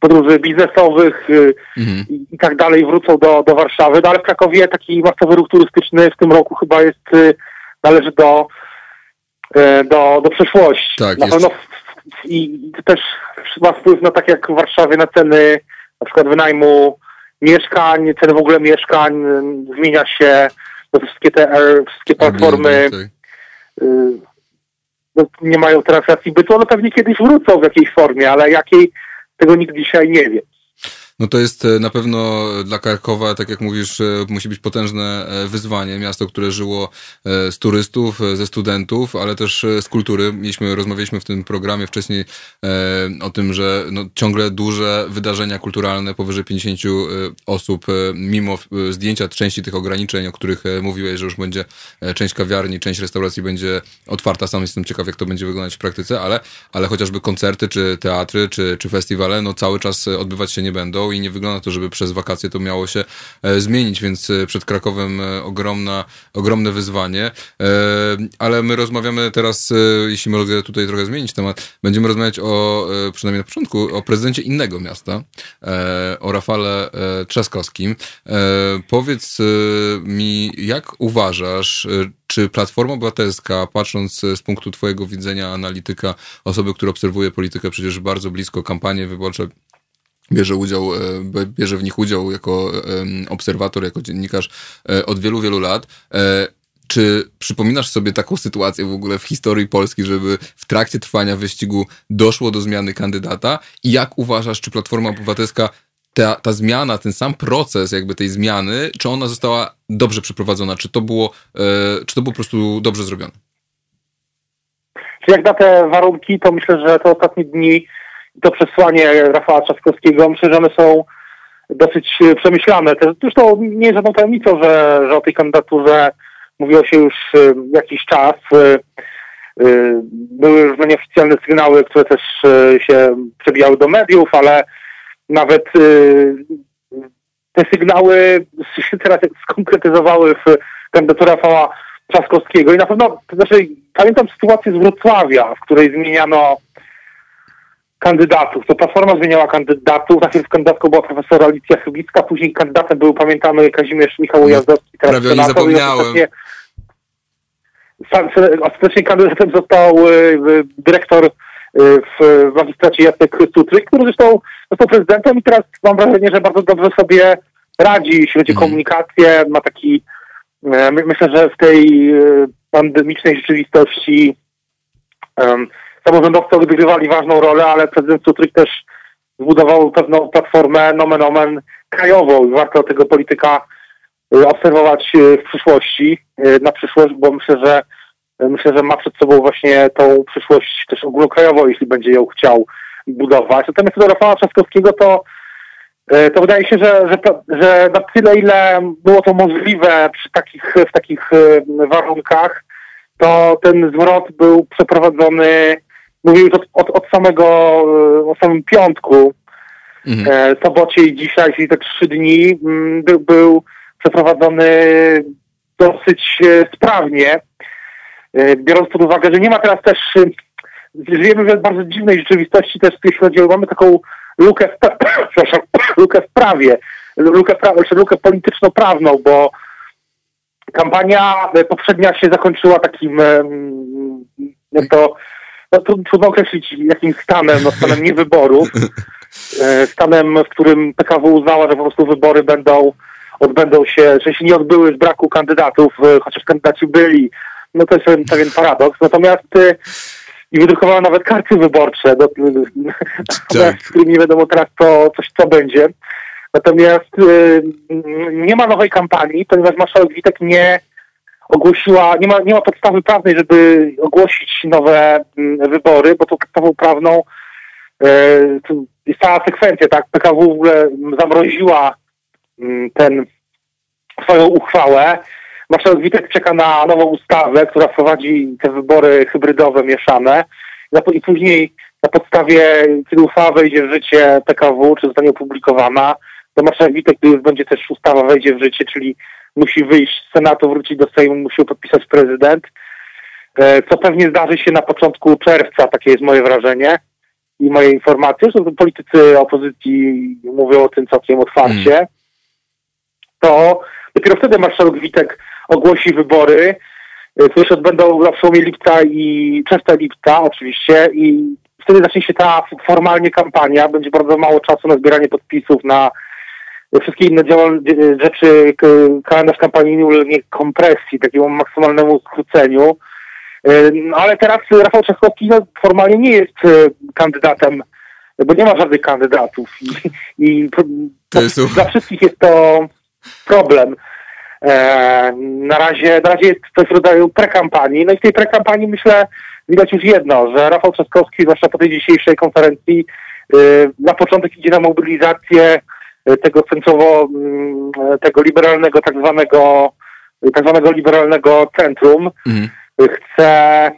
podróży biznesowych y, mhm. i, tak dalej wrócą do, do Warszawy. No ale w Krakowie taki masowy ruch turystyczny w tym roku chyba jest, y, należy do, do, do przeszłości. Tak, na pewno i, też ma wpływ na tak jak w Warszawie na ceny na przykład wynajmu mieszkań, ceny w ogóle mieszkań, zmienia się no, wszystkie te wszystkie platformy. Tak nie mają teraz racji bytu, one pewnie kiedyś wrócą w jakiejś formie, ale jakiej tego nikt dzisiaj nie wie. No to jest e, na pewno dla Karkowa, tak jak mówisz, e, musi być potężne e, wyzwanie. Miasto, które żyło z turystów, ze studentów, ale też z kultury. Mieliśmy, rozmawialiśmy w tym programie wcześniej o tym, że no, ciągle duże wydarzenia kulturalne, powyżej 50 osób, mimo zdjęcia części tych ograniczeń, o których mówiłeś, że już będzie część kawiarni, część restauracji będzie otwarta. Sam jestem ciekaw, jak to będzie wyglądać w praktyce, ale, ale chociażby koncerty, czy teatry, czy, czy festiwale, no cały czas odbywać się nie będą i nie wygląda to, żeby przez wakacje to miało się e, zmienić, więc e, przed Krakowem e, ogromna, ogromne wyzwanie. Ale my rozmawiamy teraz, jeśli mogę tutaj trochę zmienić temat, będziemy rozmawiać o, przynajmniej na początku, o prezydencie innego miasta, o Rafale Trzaskowskim. Powiedz mi, jak uważasz, czy Platforma Obywatelska, patrząc z punktu Twojego widzenia analityka, osoby, która obserwuje politykę przecież bardzo blisko, kampanie wyborcze, bierze udział, e, bierze w nich udział jako obserwator, jako dziennikarz e, od wielu, wielu lat. E, czy przypominasz sobie taką sytuację w ogóle w historii Polski, żeby w trakcie trwania wyścigu doszło do zmiany kandydata? I jak uważasz, czy Platforma Obywatelska ta, ta zmiana, ten sam proces jakby tej zmiany, czy ona została dobrze przeprowadzona, czy to było, e, czy to było po prostu dobrze zrobione? Czy jak na te warunki, to myślę, że te ostatnie dni, to przesłanie Rafała Trzaskowskiego, myślę, że one są dosyć przemyślane. Zresztą nie jest żadną tajemnicą, że, że o tej kandydaturze mówiło się już e, jakiś czas. E, e, były już nieoficjalne sygnały, które też się przebijały do mediów, ale nawet te sygnały się teraz skonkretyzowały w kandydaturze Rafała Trzaskowskiego i na pewno, to znaczy pamiętam sytuację z Wrocławia, w której zmieniano kandydatów. To Platforma zmieniała kandydatów. Najpierw kandydatką była profesor Alicja Chybicka, później kandydatem był, pamiętamy, Kazimierz Michał Jazdowski. Teraz Prawie nie zapomniałem. Ostatecznie kandydatem został y, dyrektor w magistracie Jacek Sutryk, który zresztą został prezydentem i teraz mam wrażenie, że bardzo dobrze sobie radzi, jeśli chodzi o mhm. komunikację. Ma taki, e, myślę, że w tej e, pandemicznej rzeczywistości um, samorządowcy odgrywali ważną rolę, ale prezydent Sutryk też zbudował pewną platformę nomen omen krajową i warto tego polityka e, obserwować w przyszłości, na przyszłość, bo myślę, że myślę, że ma przed sobą właśnie tą przyszłość też ogólnokrajową, jeśli będzie ją chciał budować. Natomiast do Rafała Trzaskowskiego to, to wydaje się, że, że, że na tyle, ile było to możliwe przy takich, w takich warunkach, to ten zwrot był przeprowadzony, mówię już od, od, od samego, e, od samym piątku, mhm. sobocie i dzisiaj, czyli te trzy dni, mm, był, był przeprowadzony dosyć sprawnie. E, biorąc pod uwagę, że nie ma teraz też, e, żyjemy w bardzo dziwnej rzeczywistości też, jeśli chodzi o, mamy taką lukę w, [coughs] przepraszam, [coughs] lukę w prawie, lukę, pra, znaczy lukę polityczno-prawną, bo kampania poprzednia się zakończyła takim, jak to, no, trudno określić jakim stanem, no stanem niewyborów, e, stanem, w którym PKW uznała, że po prostu wybory będą, odbędą się, że się nie odbyły z braku kandydatów, chociaż kandydaci byli, no to jest pewien, paradoks. Natomiast y, i wydrukowała nawet karty wyborcze, do, tak. [laughs] z którymi nie wiadomo teraz co, coś, co będzie. Natomiast y, nie ma nowej kampanii, ponieważ marszałek Witek nie ogłosiła, nie ma, nie ma podstawy prawnej, żeby ogłosić nowe y, wybory, bo tą podstawą prawną y, jest cała sekwencja, tak? PKW w ogóle zamroziła mm, ten swoją uchwałę. Marszałek Witek czeka na nową ustawę, która wprowadzi te wybory hybrydowe mieszane. I później na podstawie, kiedy uchwała wejdzie w życie PKW, czy zostanie opublikowana, to marszałek Witek, gdy już będzie też ustawa wejdzie w życie, czyli musi wyjść z Senatu, wrócić do Sejmu, musi podpisać prezydent, e, co pewnie zdarzy się na początku czerwca, takie jest moje wrażenie i moje informacje, że politycy opozycji mówią o tym całkiem otwarcie, mm. to dopiero wtedy marszałek Witek ogłosi wybory, które się odbędą na przełomie lipca i czerwca lipca oczywiście i wtedy zacznie się ta formalnie kampania, będzie bardzo mało czasu na zbieranie podpisów, na wszystkie inne rzeczy, kalendarz kampanijny ulegnie kompresji, takiemu maksymalnemu skróceniu. Y, ale teraz Rafał Trzaskowski no, formalnie nie jest y, kandydatem, bo nie ma żadnych kandydatów i, i dla wszystkich jest to problem. E, na razie, na razie jest coś w rodzaju prekampanii. No i w tej prekampanii myślę, widać już jedno, że Rafał Trzaskowski, zwłaszcza po tej dzisiejszej konferencji, e, na początek idzie na mobilizację e, tego centrowo, mm, tego liberalnego tak zwanego, tak zwanego liberalnego centrum. Mhm. Chce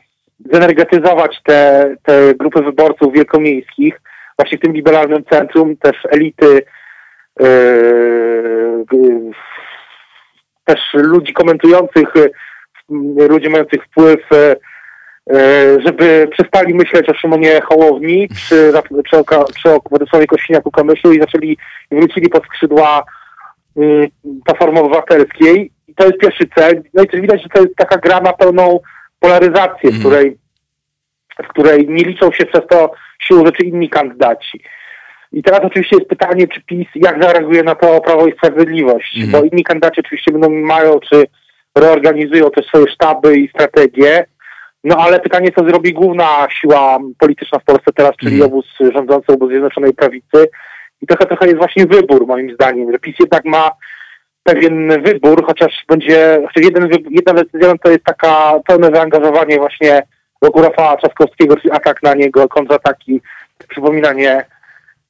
zenergetyzować te, te grupy wyborców wielkomiejskich właśnie w tym liberalnym centrum, też elity też ludzi komentujących, ludzi mających wpływ, żeby przestali myśleć o Szymonie Hołowni czy, czy, o, czy o Władysławie Kośniaku-Kamyszu i zaczęli, wrócili pod skrzydła Platformy Obywatelskiej. I to jest pierwszy cel. No i też widać, że to jest taka gra na pełną polaryzację, w której w której nie liczą się przez to siłą rzeczy inni kandydaci. I teraz oczywiście jest pytanie, czy PiS, jak zareaguje na to Prawo i Sprawiedliwość, mm. bo inni kandydaci oczywiście będą mają, czy reorganizują też swoje sztaby i strategie, no ale pytanie, co zrobi główna siła polityczna w Polsce teraz, czyli mm. obóz rządzący, obóz Zjednoczonej Prawicy. I trochę, trochę jest właśnie wybór, moim zdaniem, że PiS jednak ma pewien wybór, chociaż będzie, chociaż jeden, jedna decyzja to jest taka pełne zaangażowanie właśnie wokół Rafała Trzaskowskiego, czyli atak na niego, kontrataki, przypominanie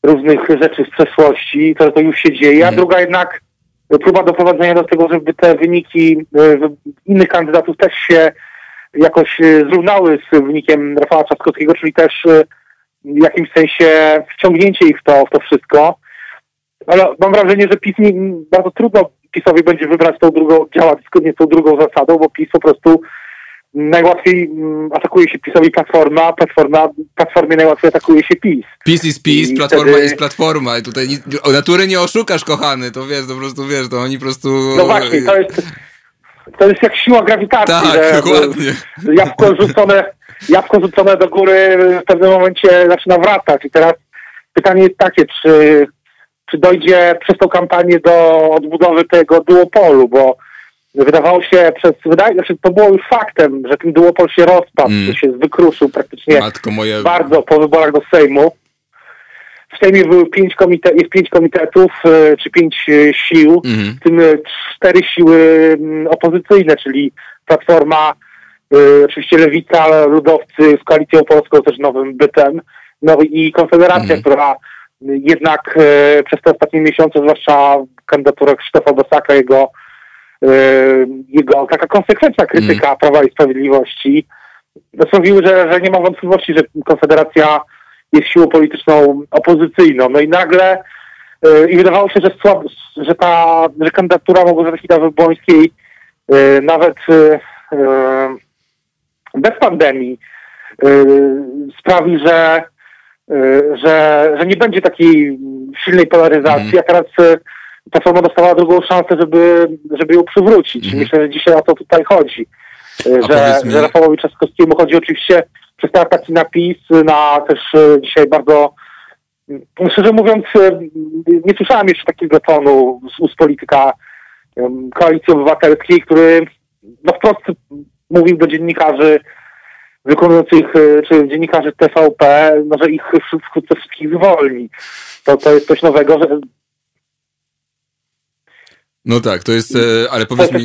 różnych rzeczy z przeszłości, to, to już się dzieje, a mhm. druga jednak próba doprowadzenia do tego, żeby te wyniki e, innych kandydatów też się jakoś e, zrównały z wynikiem Rafała Trzaskowskiego, czyli też e, w jakimś sensie wciągnięcie ich w to, w to wszystko. Ale mam wrażenie, że PiS nie, bardzo trudno PiSowi będzie wybrać tą drugą, działać zgodnie z tą drugą zasadą, bo PiS po prostu najłatwiej mm, atakuje się PiSowi Platforma, Platforma, Platformie najłatwiej atakuje się PiS. PiS jest PiS, I Platforma wtedy... jest Platforma i tutaj nic, o natury nie oszukasz, kochany, to wiesz, to po prostu wiesz, to oni po prostu... No właśnie, to jest, to jest jak siła grawitacji, tak, że dokładnie. jabłko rzucone, jabłko rzucone do góry w pewnym momencie zaczyna wracać i teraz pytanie jest takie, czy, czy dojdzie przez tą kampanię do odbudowy tego duopolu, bo wydawało się przez, wydaje, znaczy to było już faktem, że ten duopol się rozpadł, mm. się wykruszył praktycznie moje... bardzo po wyborach do Sejmu. W Sejmie były pięć komitet, jest pięć komitetów, e, czy pięć e, sił, mm. w tym e, cztery siły mm, opozycyjne, czyli Platforma, oczywiście Lewica, Ludowcy z Koalicją Polską, też nowym bytem, no i Konfederacja, mm. która jednak przez te ostatnie miesiące, zwłaszcza kandydatura Krzysztofa Bosaka, jego jego taka konsekwentna krytyka mm. Prawa i Sprawiedliwości sprawiły, że, że nie ma wątpliwości, że Konfederacja jest siłą polityczną opozycyjną. No i nagle e, i wydawało się, że, słab, że ta że kandydatura Małgorzaty Kidawy-Błońskiej e, nawet bez pandemii sprawi, że, że, że nie będzie takiej silnej polaryzacji, mm. a teraz Platforma dostała drugą szansę, żeby, żeby ją przywrócić. Mhm. Myślę, że dzisiaj o to tutaj chodzi. że, że Rafałowi Trzaskowskiemu chodzi oczywiście przez te ataki na na też e, dzisiaj bardzo szczerze mówiąc, e, nie słyszałem jeszcze takiego tonu z ust polityka Koalicji Obywatelskiej, który no wprost mówił do dziennikarzy wykonujących, e, czy dziennikarzy TVP, no, że ich wkrótce wszystkich zwolni. To, to jest coś nowego, że no tak, to jest, ale powiedz mi...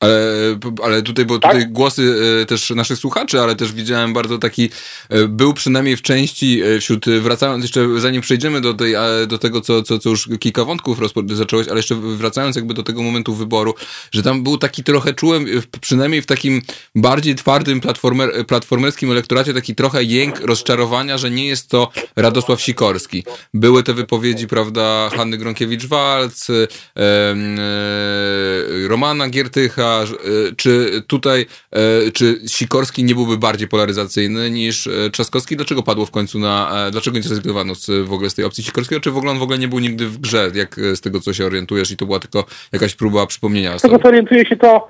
Ale, ale tutaj, bo tak? tutaj głosy e, też naszych słuchaczy, ale też widziałem bardzo taki, e, był przynajmniej w części wśród, wracając jeszcze, zanim przejdziemy do, tej, do tego, co, co, co już kilka wątków zacząłeś, ale jeszcze wracając jakby do tego momentu wyboru, że tam był taki trochę, czułem, przynajmniej w takim bardziej twardym platformer, platformerskim elektoracie, taki trochę jęk rozczarowania, że nie jest to Radosław Sikorski. Były te wypowiedzi, prawda, Hanny Gronkiewicz-Walc, e, e, Romana Giertycha, E, czy tutaj, e, czy Sikorski nie byłby bardziej polaryzacyjny niż e, Trzaskowski? Dlaczego padło w końcu na, dlaczego nie zrezygnowano z, w ogóle z tej opcji Sikorskiego? Czy w ogóle on w ogóle nie był nigdy w grze, jak z tego, co się orientujesz i to była tylko jakaś próba przypomnienia Z tego, co orientuję się, to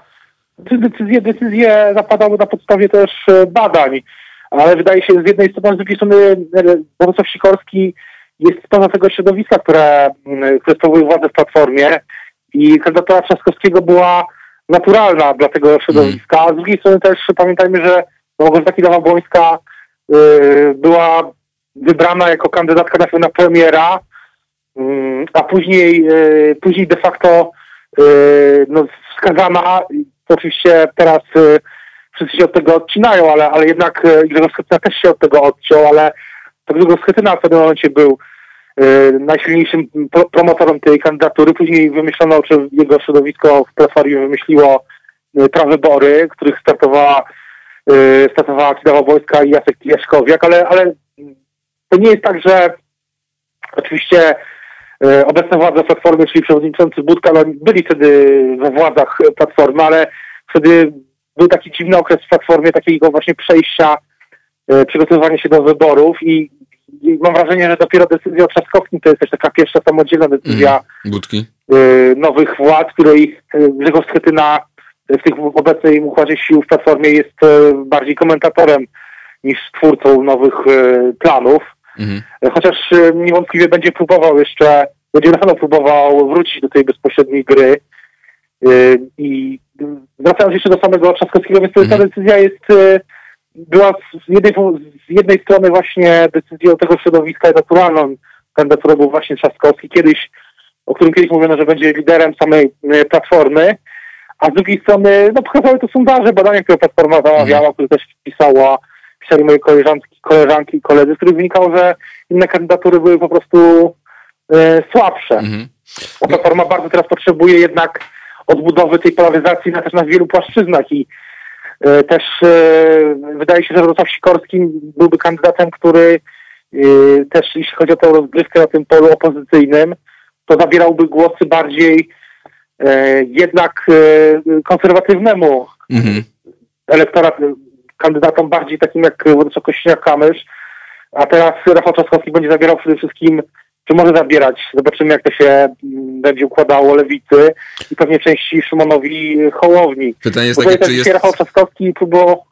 decyzje, decyzje zapadały na podstawie też badań, ale wydaje się z jednej strony, z drugiej strony Władysław Sikorski jest spoza tego środowiska, które, które sprawuje władzę w Platformie i kandydatura Trzaskowskiego była naturalna dla tego środowiska. A z drugiej strony też pamiętajmy, że Małgorzata Kidawa-Błońska y, była wybrana jako kandydatka na, na premiera, y, a później, y, później de facto y, no, wskazana, oczywiście teraz y, wszyscy się od tego odcinają, ale, ale jednak Grzegorz Schetyna też się od tego odciął, ale to Grzegorz Schetyna w pewnym momencie był E, najsilniejszym promotorem tej kandydatury. Później wymyślono, czy jego środowisko w Platformie wymyśliło e, prawybory, których startowała, e, startowała Kidawa Wojska i Jacek Jaszkowiak, ale, ale to nie jest tak, że oczywiście obecne władze Platformy, czyli przewodniczący Budka, no, byli wtedy we władzach Platformy, ale wtedy był taki dziwny okres w Platformie takiego właśnie przejścia, przygotowywania się do wyborów i mam wrażenie, że dopiero decyzja o Trzaskowskim to jest też taka pierwsza samodzielna decyzja. Budki. e, nowych władz, której e, Grzegorz Schetyna w tych obecnej układzie sił w Platformie jest e, bardziej komentatorem niż twórcą nowych planów. Mhm. Chociaż niewątpliwie będzie próbował jeszcze, będzie na pewno próbował wrócić do tej bezpośredniej gry. I wracając jeszcze do samego Trzaskowskiego, więc ta Mhm. decyzja jest, była z jednej, z jednej strony właśnie decyzją tego środowiska naturalną. Kandydaturą był właśnie Trzaskowski. Kiedyś, o którym kiedyś mówiono, że będzie liderem samej e, Platformy. A z drugiej strony, no pokazały to sondaże, badania, które Platforma zamawiała, które też pisała, pisali moje koleżanki, koleżanki i koledzy, z których wynikało, że inne kandydatury były po prostu e, słabsze. Mhm. A Platforma bardzo teraz potrzebuje jednak odbudowy tej polaryzacji na, też na wielu płaszczyznach i też e, wydaje się, że Radosław Sikorski byłby kandydatem, który e, też jeśli chodzi o tę rozgrywkę na tym polu opozycyjnym, to zabierałby głosy bardziej e, jednak e, konserwatywnemu Mhm. elektorat, kandydatom bardziej takim jak Władysław Kośniak-Kamysz, a teraz Rafał Trzaskowski będzie zabierał przede wszystkim, czy może zabierać, zobaczymy jak to się mm, będzie układało lewicy i pewnie części Szymonowi Hołowni. Pytanie jest takie, czy jest... Rafał Trzaskowski próbował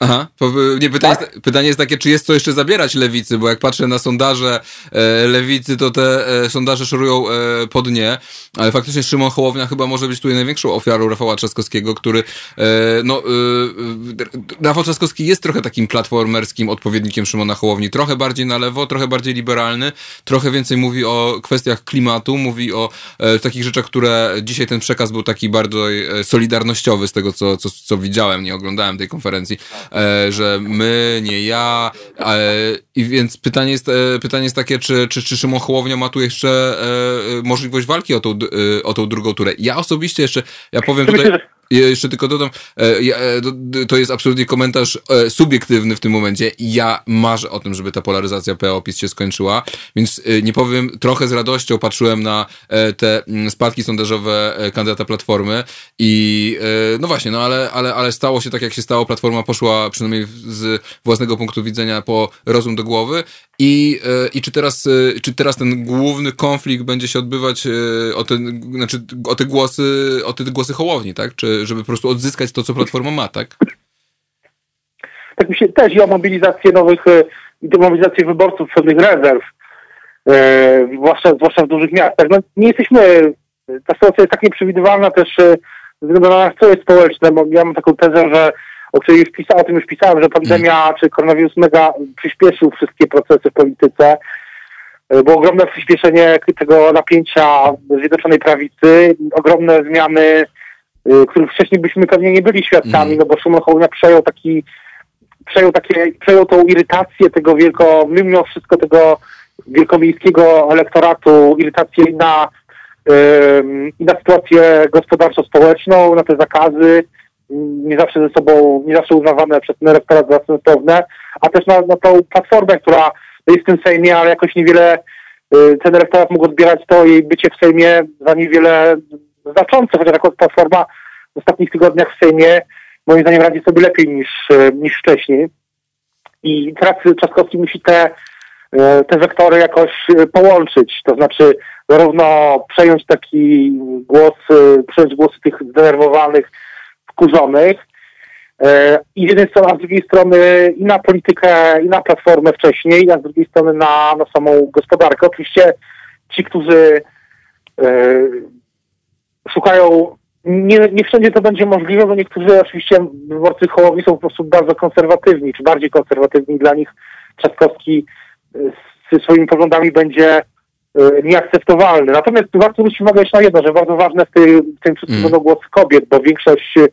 Aha, po, nie, pytanie, Tak? jest, pytanie jest takie, czy jest co jeszcze zabierać lewicy, bo jak patrzę na sondaże e, lewicy, to te e, sondaże szorują e, po dnie, ale faktycznie Szymon Hołownia chyba może być tutaj największą ofiarą Rafała Trzaskowskiego, który, e, no, e, Rafał Trzaskowski jest trochę takim platformerskim odpowiednikiem Szymona Hołowni, trochę bardziej na lewo, trochę bardziej liberalny, trochę więcej mówi o kwestiach klimatu, mówi o e, takich rzeczach, które dzisiaj ten przekaz był taki bardzo e, solidarnościowy z tego, co, co, co widziałem, nie oglądałem tej konferencji, e, że my, nie ja. E, I więc pytanie jest, e, pytanie jest takie, czy, czy, czy Szymon Hołownia ma tu jeszcze e, e, możliwość walki o tą, e, o tą drugą turę. Ja osobiście jeszcze, ja powiem tutaj... Ja jeszcze tylko dodam, e, e, to jest absolutnie komentarz e, subiektywny w tym momencie. Ja marzę o tym, żeby ta polaryzacja PO-PiS się skończyła, więc nie powiem, trochę z radością patrzyłem na te mm, spadki sondażowe kandydata Platformy i no właśnie, no ale, ale, ale stało się tak, jak się stało. Platforma poszła przynajmniej z własnego punktu widzenia po rozum do głowy i, i czy, teraz, czy teraz ten główny konflikt będzie się odbywać o, ten, znaczy, o te głosy, o te głosy Hołowni, tak? Czy żeby po prostu odzyskać to, co Platforma ma, tak? tak mi się też i o mobilizację nowych, e, i o mobilizację wyborców pewnych rezerw, e, zwłaszcza, zwłaszcza w dużych miastach. No, nie jesteśmy, ta sytuacja jest tak nieprzewidywalna też e, ze względu na nastroje społeczne, bo ja mam taką tezę, że o której już pisałem, o tym już pisałem, że pandemia czy koronawirus mega przyspieszył wszystkie procesy w polityce. E, Było ogromne przyspieszenie tego napięcia Zjednoczonej Prawicy, ogromne zmiany, których wcześniej byśmy pewnie nie byli świadkami, Mhm. no bo Szymon Hołownia przejął taki przejął takie, przejął tą irytację tego wielko, mimo wszystko tego wielkomiejskiego elektoratu, irytację na, i na sytuację gospodarczo-społeczną, na te zakazy, nie zawsze ze sobą, nie zawsze uznawane przez ten elektorat za sensowne, a też na, na tą platformę, która jest w tym Sejmie, ale jakoś niewiele y, ten elektorat mógł odbierać to jej bycie w Sejmie za niewiele znaczące, chociaż akurat platforma w ostatnich tygodniach w Sejmie moim zdaniem radzi sobie lepiej niż, e, niż wcześniej. I teraz Trzaskowski musi te, e, te wektory jakoś e, połączyć, to znaczy zarówno przejąć taki głos, przejąć głosy tych zdenerwowanych, wkurzonych, i z jednej strony, a z drugiej strony i na politykę, i na platformę wcześniej, a z drugiej strony na, na samą gospodarkę. Oczywiście ci, którzy szukają nie, nie wszędzie to będzie możliwe, bo niektórzy oczywiście wyborcy Hołowni są po prostu bardzo konserwatywni, czy bardziej konserwatywni. Dla nich Trzaskowski y, ze swoimi poglądami będzie y, nieakceptowalny. Natomiast warto zwrócić uwagę jeszcze na jedno, że bardzo ważne w, tej, w tym wszystkim Mm. będą głosy kobiet, bo większość y,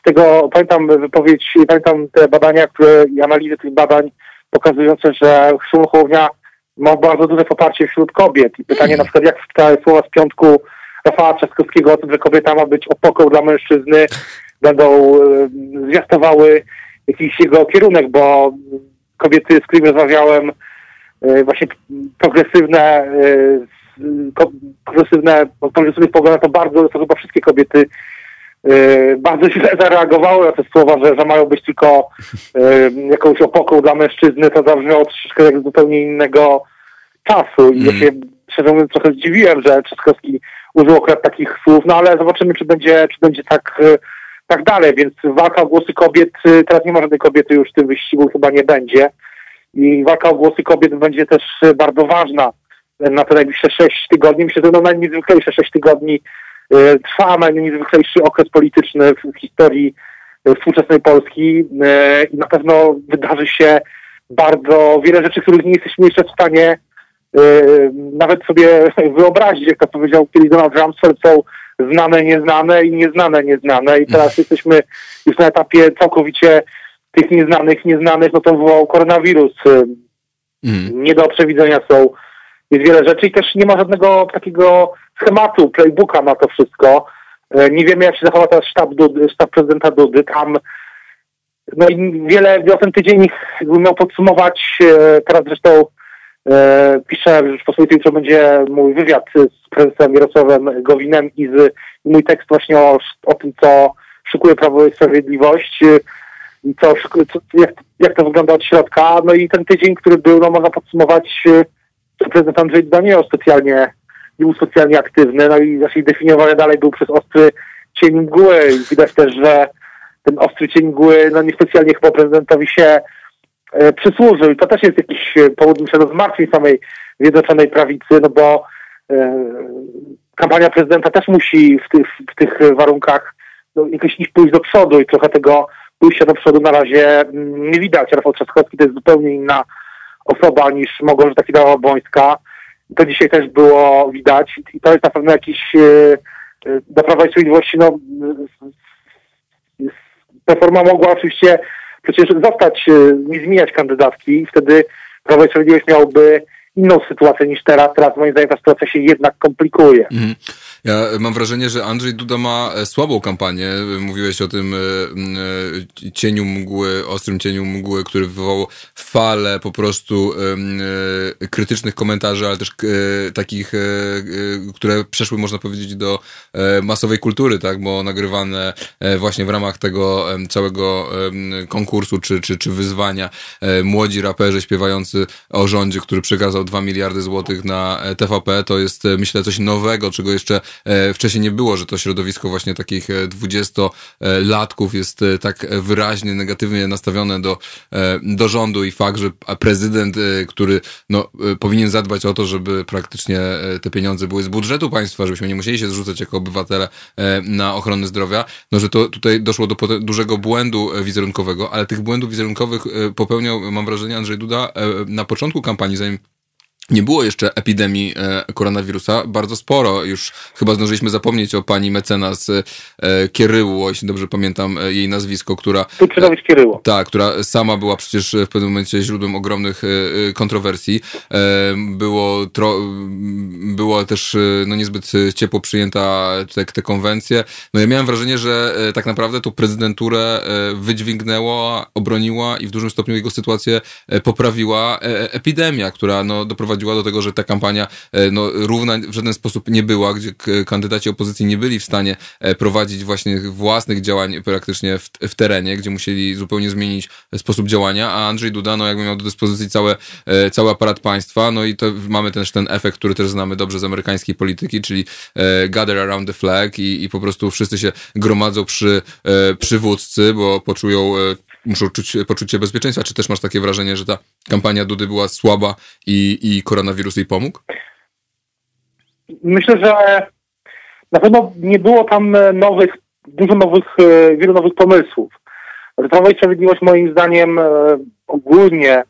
z tego, pamiętam wypowiedź, pamiętam te badania, które i analizy tych badań pokazujące, że Szymon Hołownia ma bardzo duże poparcie wśród kobiet. I pytanie na przykład, jak te słowa z piątku Rafała Trzaskowskiego o tym, że kobieta ma być opoką dla mężczyzny, będą e, zwiastowały jakiś jego kierunek, bo kobiety, z którymi rozmawiałem, e, właśnie progresywne, e, progresywne, progresywnych poglądach, to bardzo, to chyba wszystkie kobiety bardzo źle [laughs] zareagowały na te słowa, że, że mają być tylko jakąś opoką dla mężczyzny, to zabrzmiało troszeczkę jak zupełnie innego czasu i mm. ja się szczerze mówiąc trochę zdziwiłem, że Trzaskowski użył akurat takich słów, no ale zobaczymy, czy będzie, czy będzie tak, tak dalej, więc walka o głosy kobiet, teraz nie ma żadnej kobiety już w tym wyścigu, chyba nie będzie. I walka o głosy kobiet będzie też bardzo ważna. Na te najbliższe sześć tygodni. Myślę, że no najniezwyklejsze sześć tygodni e, trwa najniezwyklejszy okres polityczny w historii e, współczesnej Polski. E, i na pewno wydarzy się bardzo wiele rzeczy, których nie jesteśmy jeszcze w stanie nawet sobie wyobrazić, jak to powiedział kiedyś Donald Trump, są znane, nieznane i nieznane, nieznane i teraz jesteśmy już na etapie całkowicie tych nieznanych, nieznanych, no to wywołał koronawirus. Mm. Nie do przewidzenia są, jest wiele rzeczy i też nie ma żadnego takiego schematu, playbooka na to wszystko. E, nie wiemy, jak się zachowa teraz sztab, Dudy, sztab prezydenta Dudy. Tam no i wiele, ten tydzień miał podsumować, e, teraz zresztą e, piszę w Rzeczpospolitej, jutro będzie mój wywiad z prezesem Jarosławem Gowinem i, z, mój tekst właśnie o, o tym, co szykuje Prawo i Sprawiedliwość i co, co jak, jak, to wygląda od środka. No i ten tydzień, który był, no można podsumować, że prezydent Andrzej Duda nie specjalnie, nie był specjalnie aktywny, no i właśnie definiowany dalej był przez ostry cień mgły i widać też, że ten ostry cień mgły, no niespecjalnie chyba prezydentowi się e, przysłużył. I to też jest jakiś powód, myślę, do zmartwień samej Zjednoczonej Prawicy, no bo e, kampania prezydenta też musi w tych, w tych warunkach no, jakoś iść pójść do przodu i trochę tego pójścia do przodu na razie mm, nie widać. Rafał Trzaskowski to jest zupełnie inna osoba niż Małgorzata Kidawa-Błońska. To dzisiaj też było widać i to jest na pewno jakiś e, e, do Prawa i Sprawiedliwości, no Platforma mogła oczywiście przecież zostać, e, nie zmieniać kandydatki i wtedy Prawo i Sprawiedliwość miałoby inną sytuację niż teraz. Teraz moim zdaniem ta sytuacja się jednak komplikuje. Mm. Ja mam wrażenie, że Andrzej Duda ma e, słabą kampanię. Mówiłeś o tym e, e, cieniu mgły, ostrym cieniu mgły, który wywołał falę po prostu krytycznych komentarzy, ale też takich, które przeszły, można powiedzieć, do masowej kultury, tak, bo nagrywane właśnie w ramach tego całego konkursu czy, czy, czy wyzwania młodzi raperzy śpiewający o rządzie, który przekazał 2 miliardy złotych na TVP, to jest myślę coś nowego, czego jeszcze wcześniej nie było, że to środowisko właśnie takich e, dwudziestolatków jest e, tak wyraźnie negatywnie nastawione do, do rządu i fakt, że prezydent, który no, powinien zadbać o to, żeby praktycznie te pieniądze były z budżetu państwa, żebyśmy nie musieli się zrzucać jako obywatele na ochronę zdrowia, no że to tutaj doszło do dużego błędu wizerunkowego, ale tych błędów wizerunkowych popełniał, mam wrażenie, Andrzej Duda na początku kampanii, zanim nie było jeszcze epidemii e, koronawirusa, bardzo sporo. Już chyba zdążyliśmy zapomnieć o pani mecenas e, Kieryło, jeśli dobrze pamiętam e, jej nazwisko, która... Tuczynowicz Kieryło. Tak, która sama była przecież w pewnym momencie źródłem ogromnych e, e kontrowersji. E, było, tro, było też no niezbyt ciepło przyjęta te, te konwencje. No ja miałem wrażenie, że tak naprawdę tą prezydenturę wydźwignęła, obroniła i w dużym stopniu jego sytuację poprawiła epidemia, która no doprowadziła doprowadziła do tego, że ta kampania e, no, równa w żaden sposób nie była, gdzie kandydaci opozycji nie byli w stanie e, prowadzić właśnie własnych działań praktycznie w, w terenie, gdzie musieli zupełnie zmienić sposób działania, a Andrzej Duda, no jakby miał do dyspozycji całe, e, cały aparat państwa, no i to mamy też ten efekt, który też znamy dobrze z amerykańskiej polityki, czyli gather around the flag i, i po prostu wszyscy się gromadzą przy przywódcy, bo poczują muszą czuć poczucie bezpieczeństwa. Czy też masz takie wrażenie, że ta kampania Dudy była słaba i, i koronawirus jej pomógł? Myślę, że na pewno nie było tam nowych, dużo nowych, e, wielu nowych pomysłów. Prawo i Sprawiedliwość moim zdaniem e, ogólnie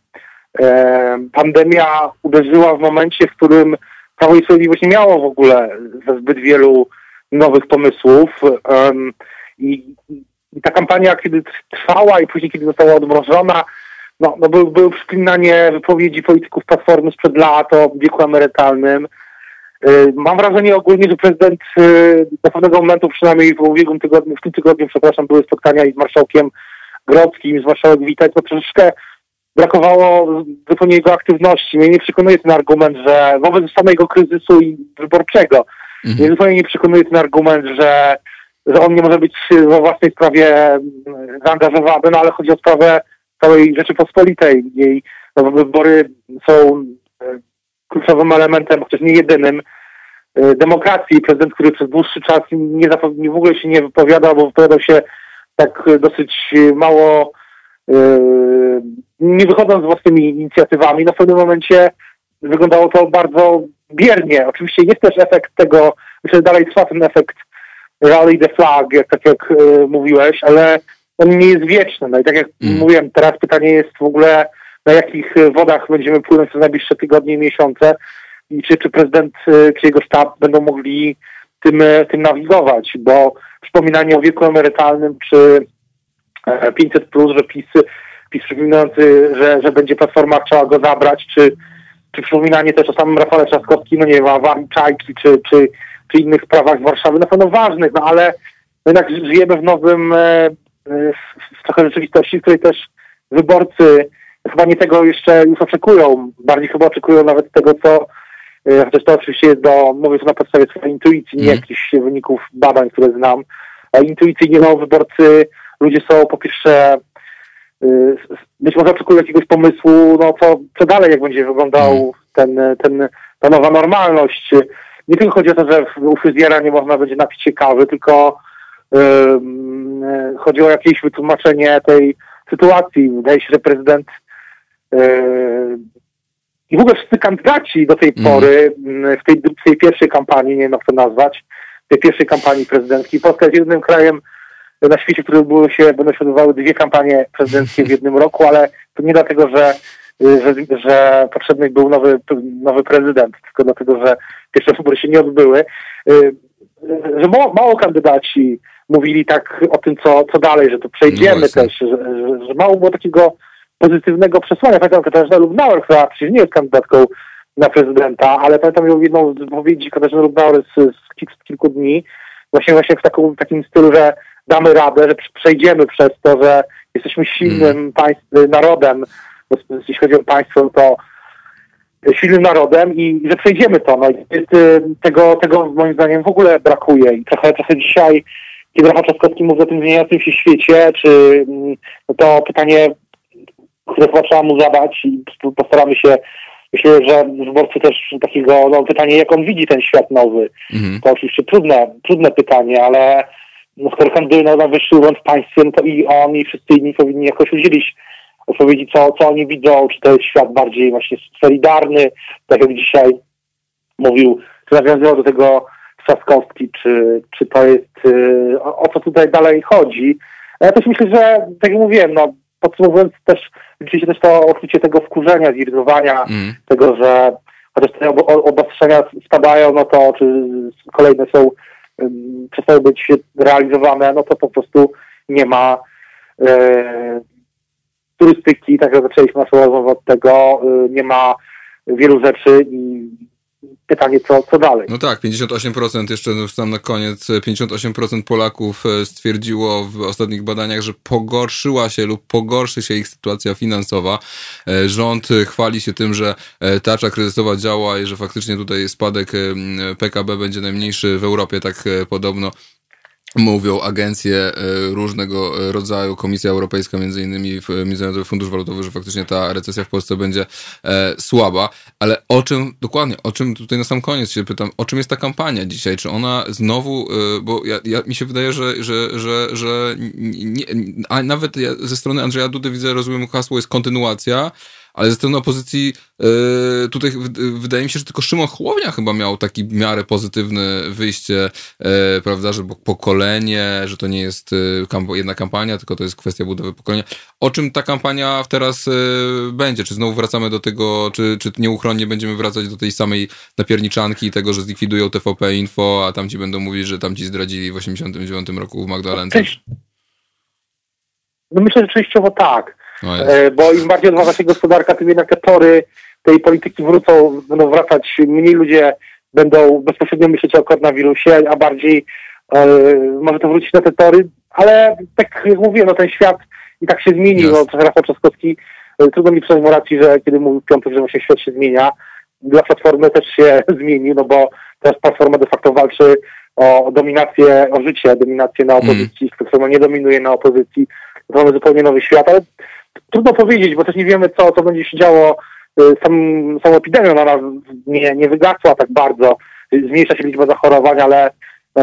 e, pandemia uderzyła w momencie, w którym Prawo i Sprawiedliwość nie miało w ogóle zbyt wielu nowych pomysłów i i ta kampania, kiedy trwała i później, kiedy została odmrożona, no, no był, był przypominanie wypowiedzi polityków Platformy sprzed lat o wieku emerytalnym. Y, mam wrażenie ogólnie, że prezydent y, do pewnego momentu, przynajmniej w ubiegłym tygodniu, w tym tygodniu, przepraszam, były spotkania i z marszałkiem Grodzkim, z marszałek Witek, to troszeczkę brakowało zupełnie jego aktywności. Mnie nie przekonuje ten argument, że wobec samego kryzysu wyborczego, mhm. mnie zupełnie nie przekonuje ten argument, że, że on nie może być we własnej sprawie mm, zaangażowany, no ale chodzi o sprawę całej Rzeczypospolitej. Jej no, wybory są e, kluczowym elementem, chociaż nie jedynym, e, demokracji. Prezydent, który przez dłuższy czas nie, w ogóle się nie wypowiadał, bo wypowiadał się tak dosyć mało nie wychodząc z własnymi inicjatywami, no w pewnym momencie wyglądało to bardzo biernie. Oczywiście jest też efekt tego, że dalej trwa ten efekt rally the flag, jak, tak jak y, mówiłeś, ale on nie jest wieczny. No i tak jak mm. mówiłem, teraz pytanie jest w ogóle, na jakich wodach będziemy płynąć przez najbliższe tygodnie i miesiące i czy, czy prezydent, y, czy jego sztab będą mogli tym, tym nawigować, bo przypominanie o wieku emerytalnym, czy 500 plus, że PiS, PiS przypominający, że, że będzie Platforma chciała go zabrać, czy, czy przypominanie też o samym Rafale Trzaskowskim, no nie wiem, awarii Czajki, czy, czy, czy innych sprawach Warszawy, na pewno ważnych, no ale jednak żyjemy w nowym, e, e, w trochę rzeczywistości, w której też wyborcy chyba nie tego jeszcze już oczekują, bardziej chyba oczekują nawet tego, co e, chociaż to oczywiście jest do, mówię to na podstawie swojej intuicji, nie mm. jakichś wyników badań, które znam, a intuicyjnie no, wyborcy ludzie są po pierwsze być może oczekują jakiegoś pomysłu, no co, co dalej, jak będzie wyglądał mm. ten, ten, ta nowa normalność. Nie tylko chodzi o to, że u fryzjera nie można będzie napić się kawy, tylko yy, chodzi o jakieś wytłumaczenie tej sytuacji. Wydaje się, że prezydent yy, i w ogóle wszyscy kandydaci do tej mm. pory w tej, w tej pierwszej kampanii, nie wiem jak to nazwać, tej pierwszej kampanii prezydenckiej. Polska jest jedynym krajem na świecie, w którym były się, będą się odbywały dwie kampanie prezydenckie w jednym roku, ale to nie dlatego, że, że, że potrzebny był nowy, nowy prezydent, tylko dlatego, że pierwsze wybory się nie odbyły. Że mało, mało kandydaci mówili tak o tym, co, co dalej, że to przejdziemy no też, że, że, że, mało było takiego pozytywnego przesłania. Pamiętam Katarzyna Lubnauer, która przecież nie jest kandydatką na prezydenta, ale pamiętam jedną z wypowiedzi Katarzyny Lubnauer z, z, kilku dni, właśnie właśnie w taką, takim stylu, że damy radę, że przejdziemy przez to, że jesteśmy silnym mm. państw, narodem, jeśli chodzi o państwo, to silnym narodem i że przejdziemy to. No, jest, y, tego, tego moim zdaniem w ogóle brakuje i trochę, trochę dzisiaj, kiedy Rafał Trzaskowski mówi o tym zmieniającym się świecie, czy mm, no to pytanie, które chyba trzeba mu zadać i postaramy się Myślę, że wyborcy też takiego, no pytanie, jak on widzi ten świat nowy. Mm. To oczywiście trudne, trudne pytanie, ale no skoro kandyduje na najwyższy urząd w państwie, no to i on, i wszyscy inni powinni jakoś udzielić odpowiedzi, co, co oni widzą, czy to jest świat bardziej właśnie solidarny, tak jak dzisiaj mówił, czy nawiązywał do tego Trzaskowski, czy, czy to jest, y, o, co tutaj dalej chodzi. Ja też myślę, że, tak jak mówiłem, no, podsumowując też, liczy się też to odczucie tego wkurzenia, zirytowania, mm. tego, że chociaż te obostrzenia spadają, no to czy kolejne są przestały być realizowane, no to po prostu nie ma e, turystyki, tak jak zaczęliśmy naszą rozmowę od tego, e, nie ma wielu rzeczy i pytanie, co, co dalej. No tak, 58% jeszcze tam na koniec, 58% Polaków e, stwierdziło w ostatnich badaniach, że pogorszyła się lub pogorszy się ich sytuacja finansowa. E, rząd chwali się tym, że e, tarcza kryzysowa działa i że faktycznie tutaj spadek PKB będzie najmniejszy w Europie, tak podobno mówią agencje e, różnego rodzaju, Komisja Europejska, między innymi Międzynarodowy Fundusz Walutowy, że faktycznie ta recesja w Polsce będzie e, słaba. Ale o czym, dokładnie, o czym tutaj na sam koniec się pytam, o czym jest ta kampania dzisiaj? Czy ona znowu, e, bo ja, ja, mi się wydaje, że, że, że, że nie, a nawet ze strony Andrzeja Dudy widzę, rozumiem, hasło jest kontynuacja, ale ze strony opozycji yy, tutaj wydaje mi się, że tylko Szymon Chłownia chyba miał taki miarę pozytywne wyjście, yy, prawda, że pokolenie, że to nie jest yy, jedna kampania, tylko to jest kwestia budowy pokolenia. O czym ta kampania teraz będzie? Czy znowu wracamy do tego, czy, czy nieuchronnie będziemy wracać do tej samej napierniczanki i tego, że zlikwidują TVP Info, a tamci będą mówić, że tamci zdradzili w 89 roku w Magdalence? No myślę, że częściowo tak. No e, bo im bardziej odważa się gospodarka, tym jednak te tory tej polityki wrócą, będą wracać, mniej ludzie będą bezpośrednio myśleć o koronawirusie, a bardziej e, może to wrócić na te tory, ale tak jak mówiłem, no ten świat i tak się zmienił, yes. no Rafał Trzaskowski e, trudno mi przyznać mu racji, że kiedy mówił Piątek, że właśnie świat się zmienia, dla Platformy też się [laughs] zmienił, no bo teraz Platforma de facto walczy o dominację, o życie, dominację na opozycji, mm. Platforma nie dominuje na opozycji, to mamy zupełnie nowy świat, ale trudno powiedzieć, bo też nie wiemy, co, co będzie się działo Y, sam, samą epidemią na nas nie, nie wygasła tak bardzo. Zmniejsza się liczba zachorowań, ale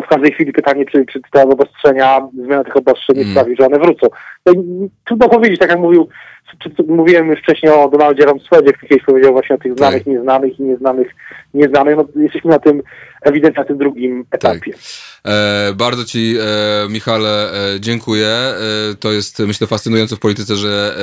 w każdej chwili pytanie, czy, czy te obostrzenia, zmiana tych obostrzeń mm. sprawi, że one wrócą. No trudno powiedzieć, tak jak mówił, czy, czy, mówiłem już wcześniej o Donaldzie Rumsfeldzie, który powiedział właśnie o tych znanych, tak. nieznanych i nieznanych, nieznanych. No, jesteśmy na tym, ewidentnie na tym drugim etapie. Tak. E, bardzo Ci, e, Michale, e, dziękuję. E, to jest, myślę, fascynujące w polityce, że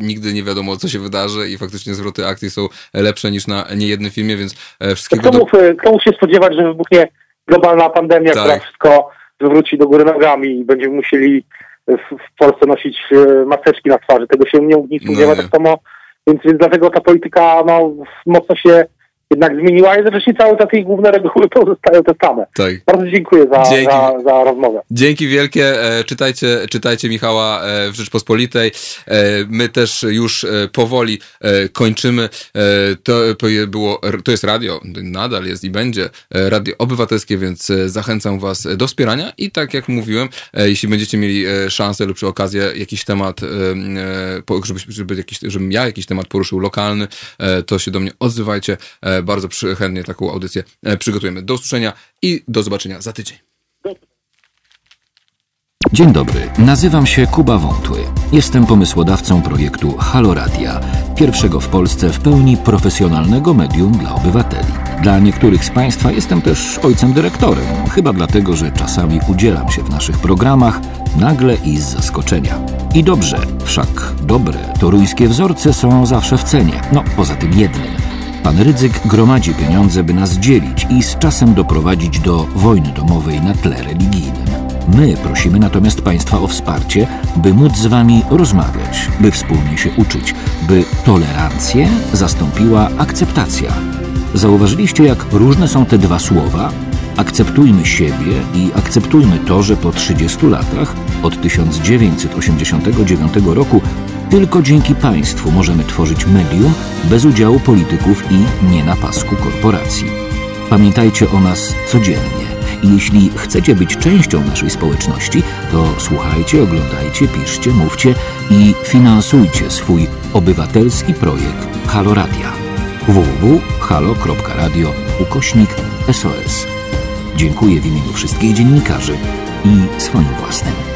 e, nigdy nie wiadomo, co się wydarzy i faktycznie zwroty akcji są lepsze niż na niejednym filmie, więc e, wszystkiego... Kto mógł, kto mógł się spodziewać, że wybuchnie globalna pandemia, tak. która wszystko wywróci do góry nogami i będziemy musieli w, w Polsce nosić maseczki na twarzy. Tego się nie mógł nic spodziewać, no tak samo, więc, więc dlatego ta polityka no, mocno się jednak zmieniła zresztą cały czas jej główne reguły pozostają te same. Tak. Bardzo dziękuję za, za, za rozmowę. Dzięki wielkie. E, czytajcie, czytajcie Michała e, w Rzeczpospolitej. E, my też już powoli kończymy. To, było, to jest radio, nadal jest i będzie radio obywatelskie, więc zachęcam was do wspierania i tak jak mówiłem, jeśli będziecie mieli szansę lub przy okazję jakiś temat, żeby, żeby jakiś, żebym ja jakiś temat poruszył lokalny, to się do mnie odzywajcie bardzo chętnie taką audycję e, przygotujemy. Do usłyszenia i do zobaczenia za tydzień. Dzień dobry, nazywam się Kuba Wątły. Jestem pomysłodawcą projektu Haloradia, pierwszego w Polsce w pełni profesjonalnego medium dla obywateli. Dla niektórych z Państwa jestem też ojcem dyrektorem, chyba dlatego, że czasami udzielam się w naszych programach nagle i z zaskoczenia. I dobrze, wszak dobre toruńskie wzorce są zawsze w cenie, no poza tym jednym – Pan Rydzyk gromadzi pieniądze, by nas dzielić i z czasem doprowadzić do wojny domowej na tle religijnym. My prosimy natomiast Państwa o wsparcie, by móc z Wami rozmawiać, by wspólnie się uczyć, by tolerancję zastąpiła akceptacja. Zauważyliście, jak różne są te dwa słowa? Akceptujmy siebie i akceptujmy to, że po 30 latach, od 1989 roku, tylko dzięki państwu możemy tworzyć medium bez udziału polityków i nie na pasku korporacji. Pamiętajcie o nas codziennie. I jeśli chcecie być częścią naszej społeczności, to słuchajcie, oglądajcie, piszcie, mówcie i finansujcie swój obywatelski projekt Halo Radia. www.halo.radio ukośnik SOS. Dziękuję w imieniu wszystkich dziennikarzy i swoim własnym.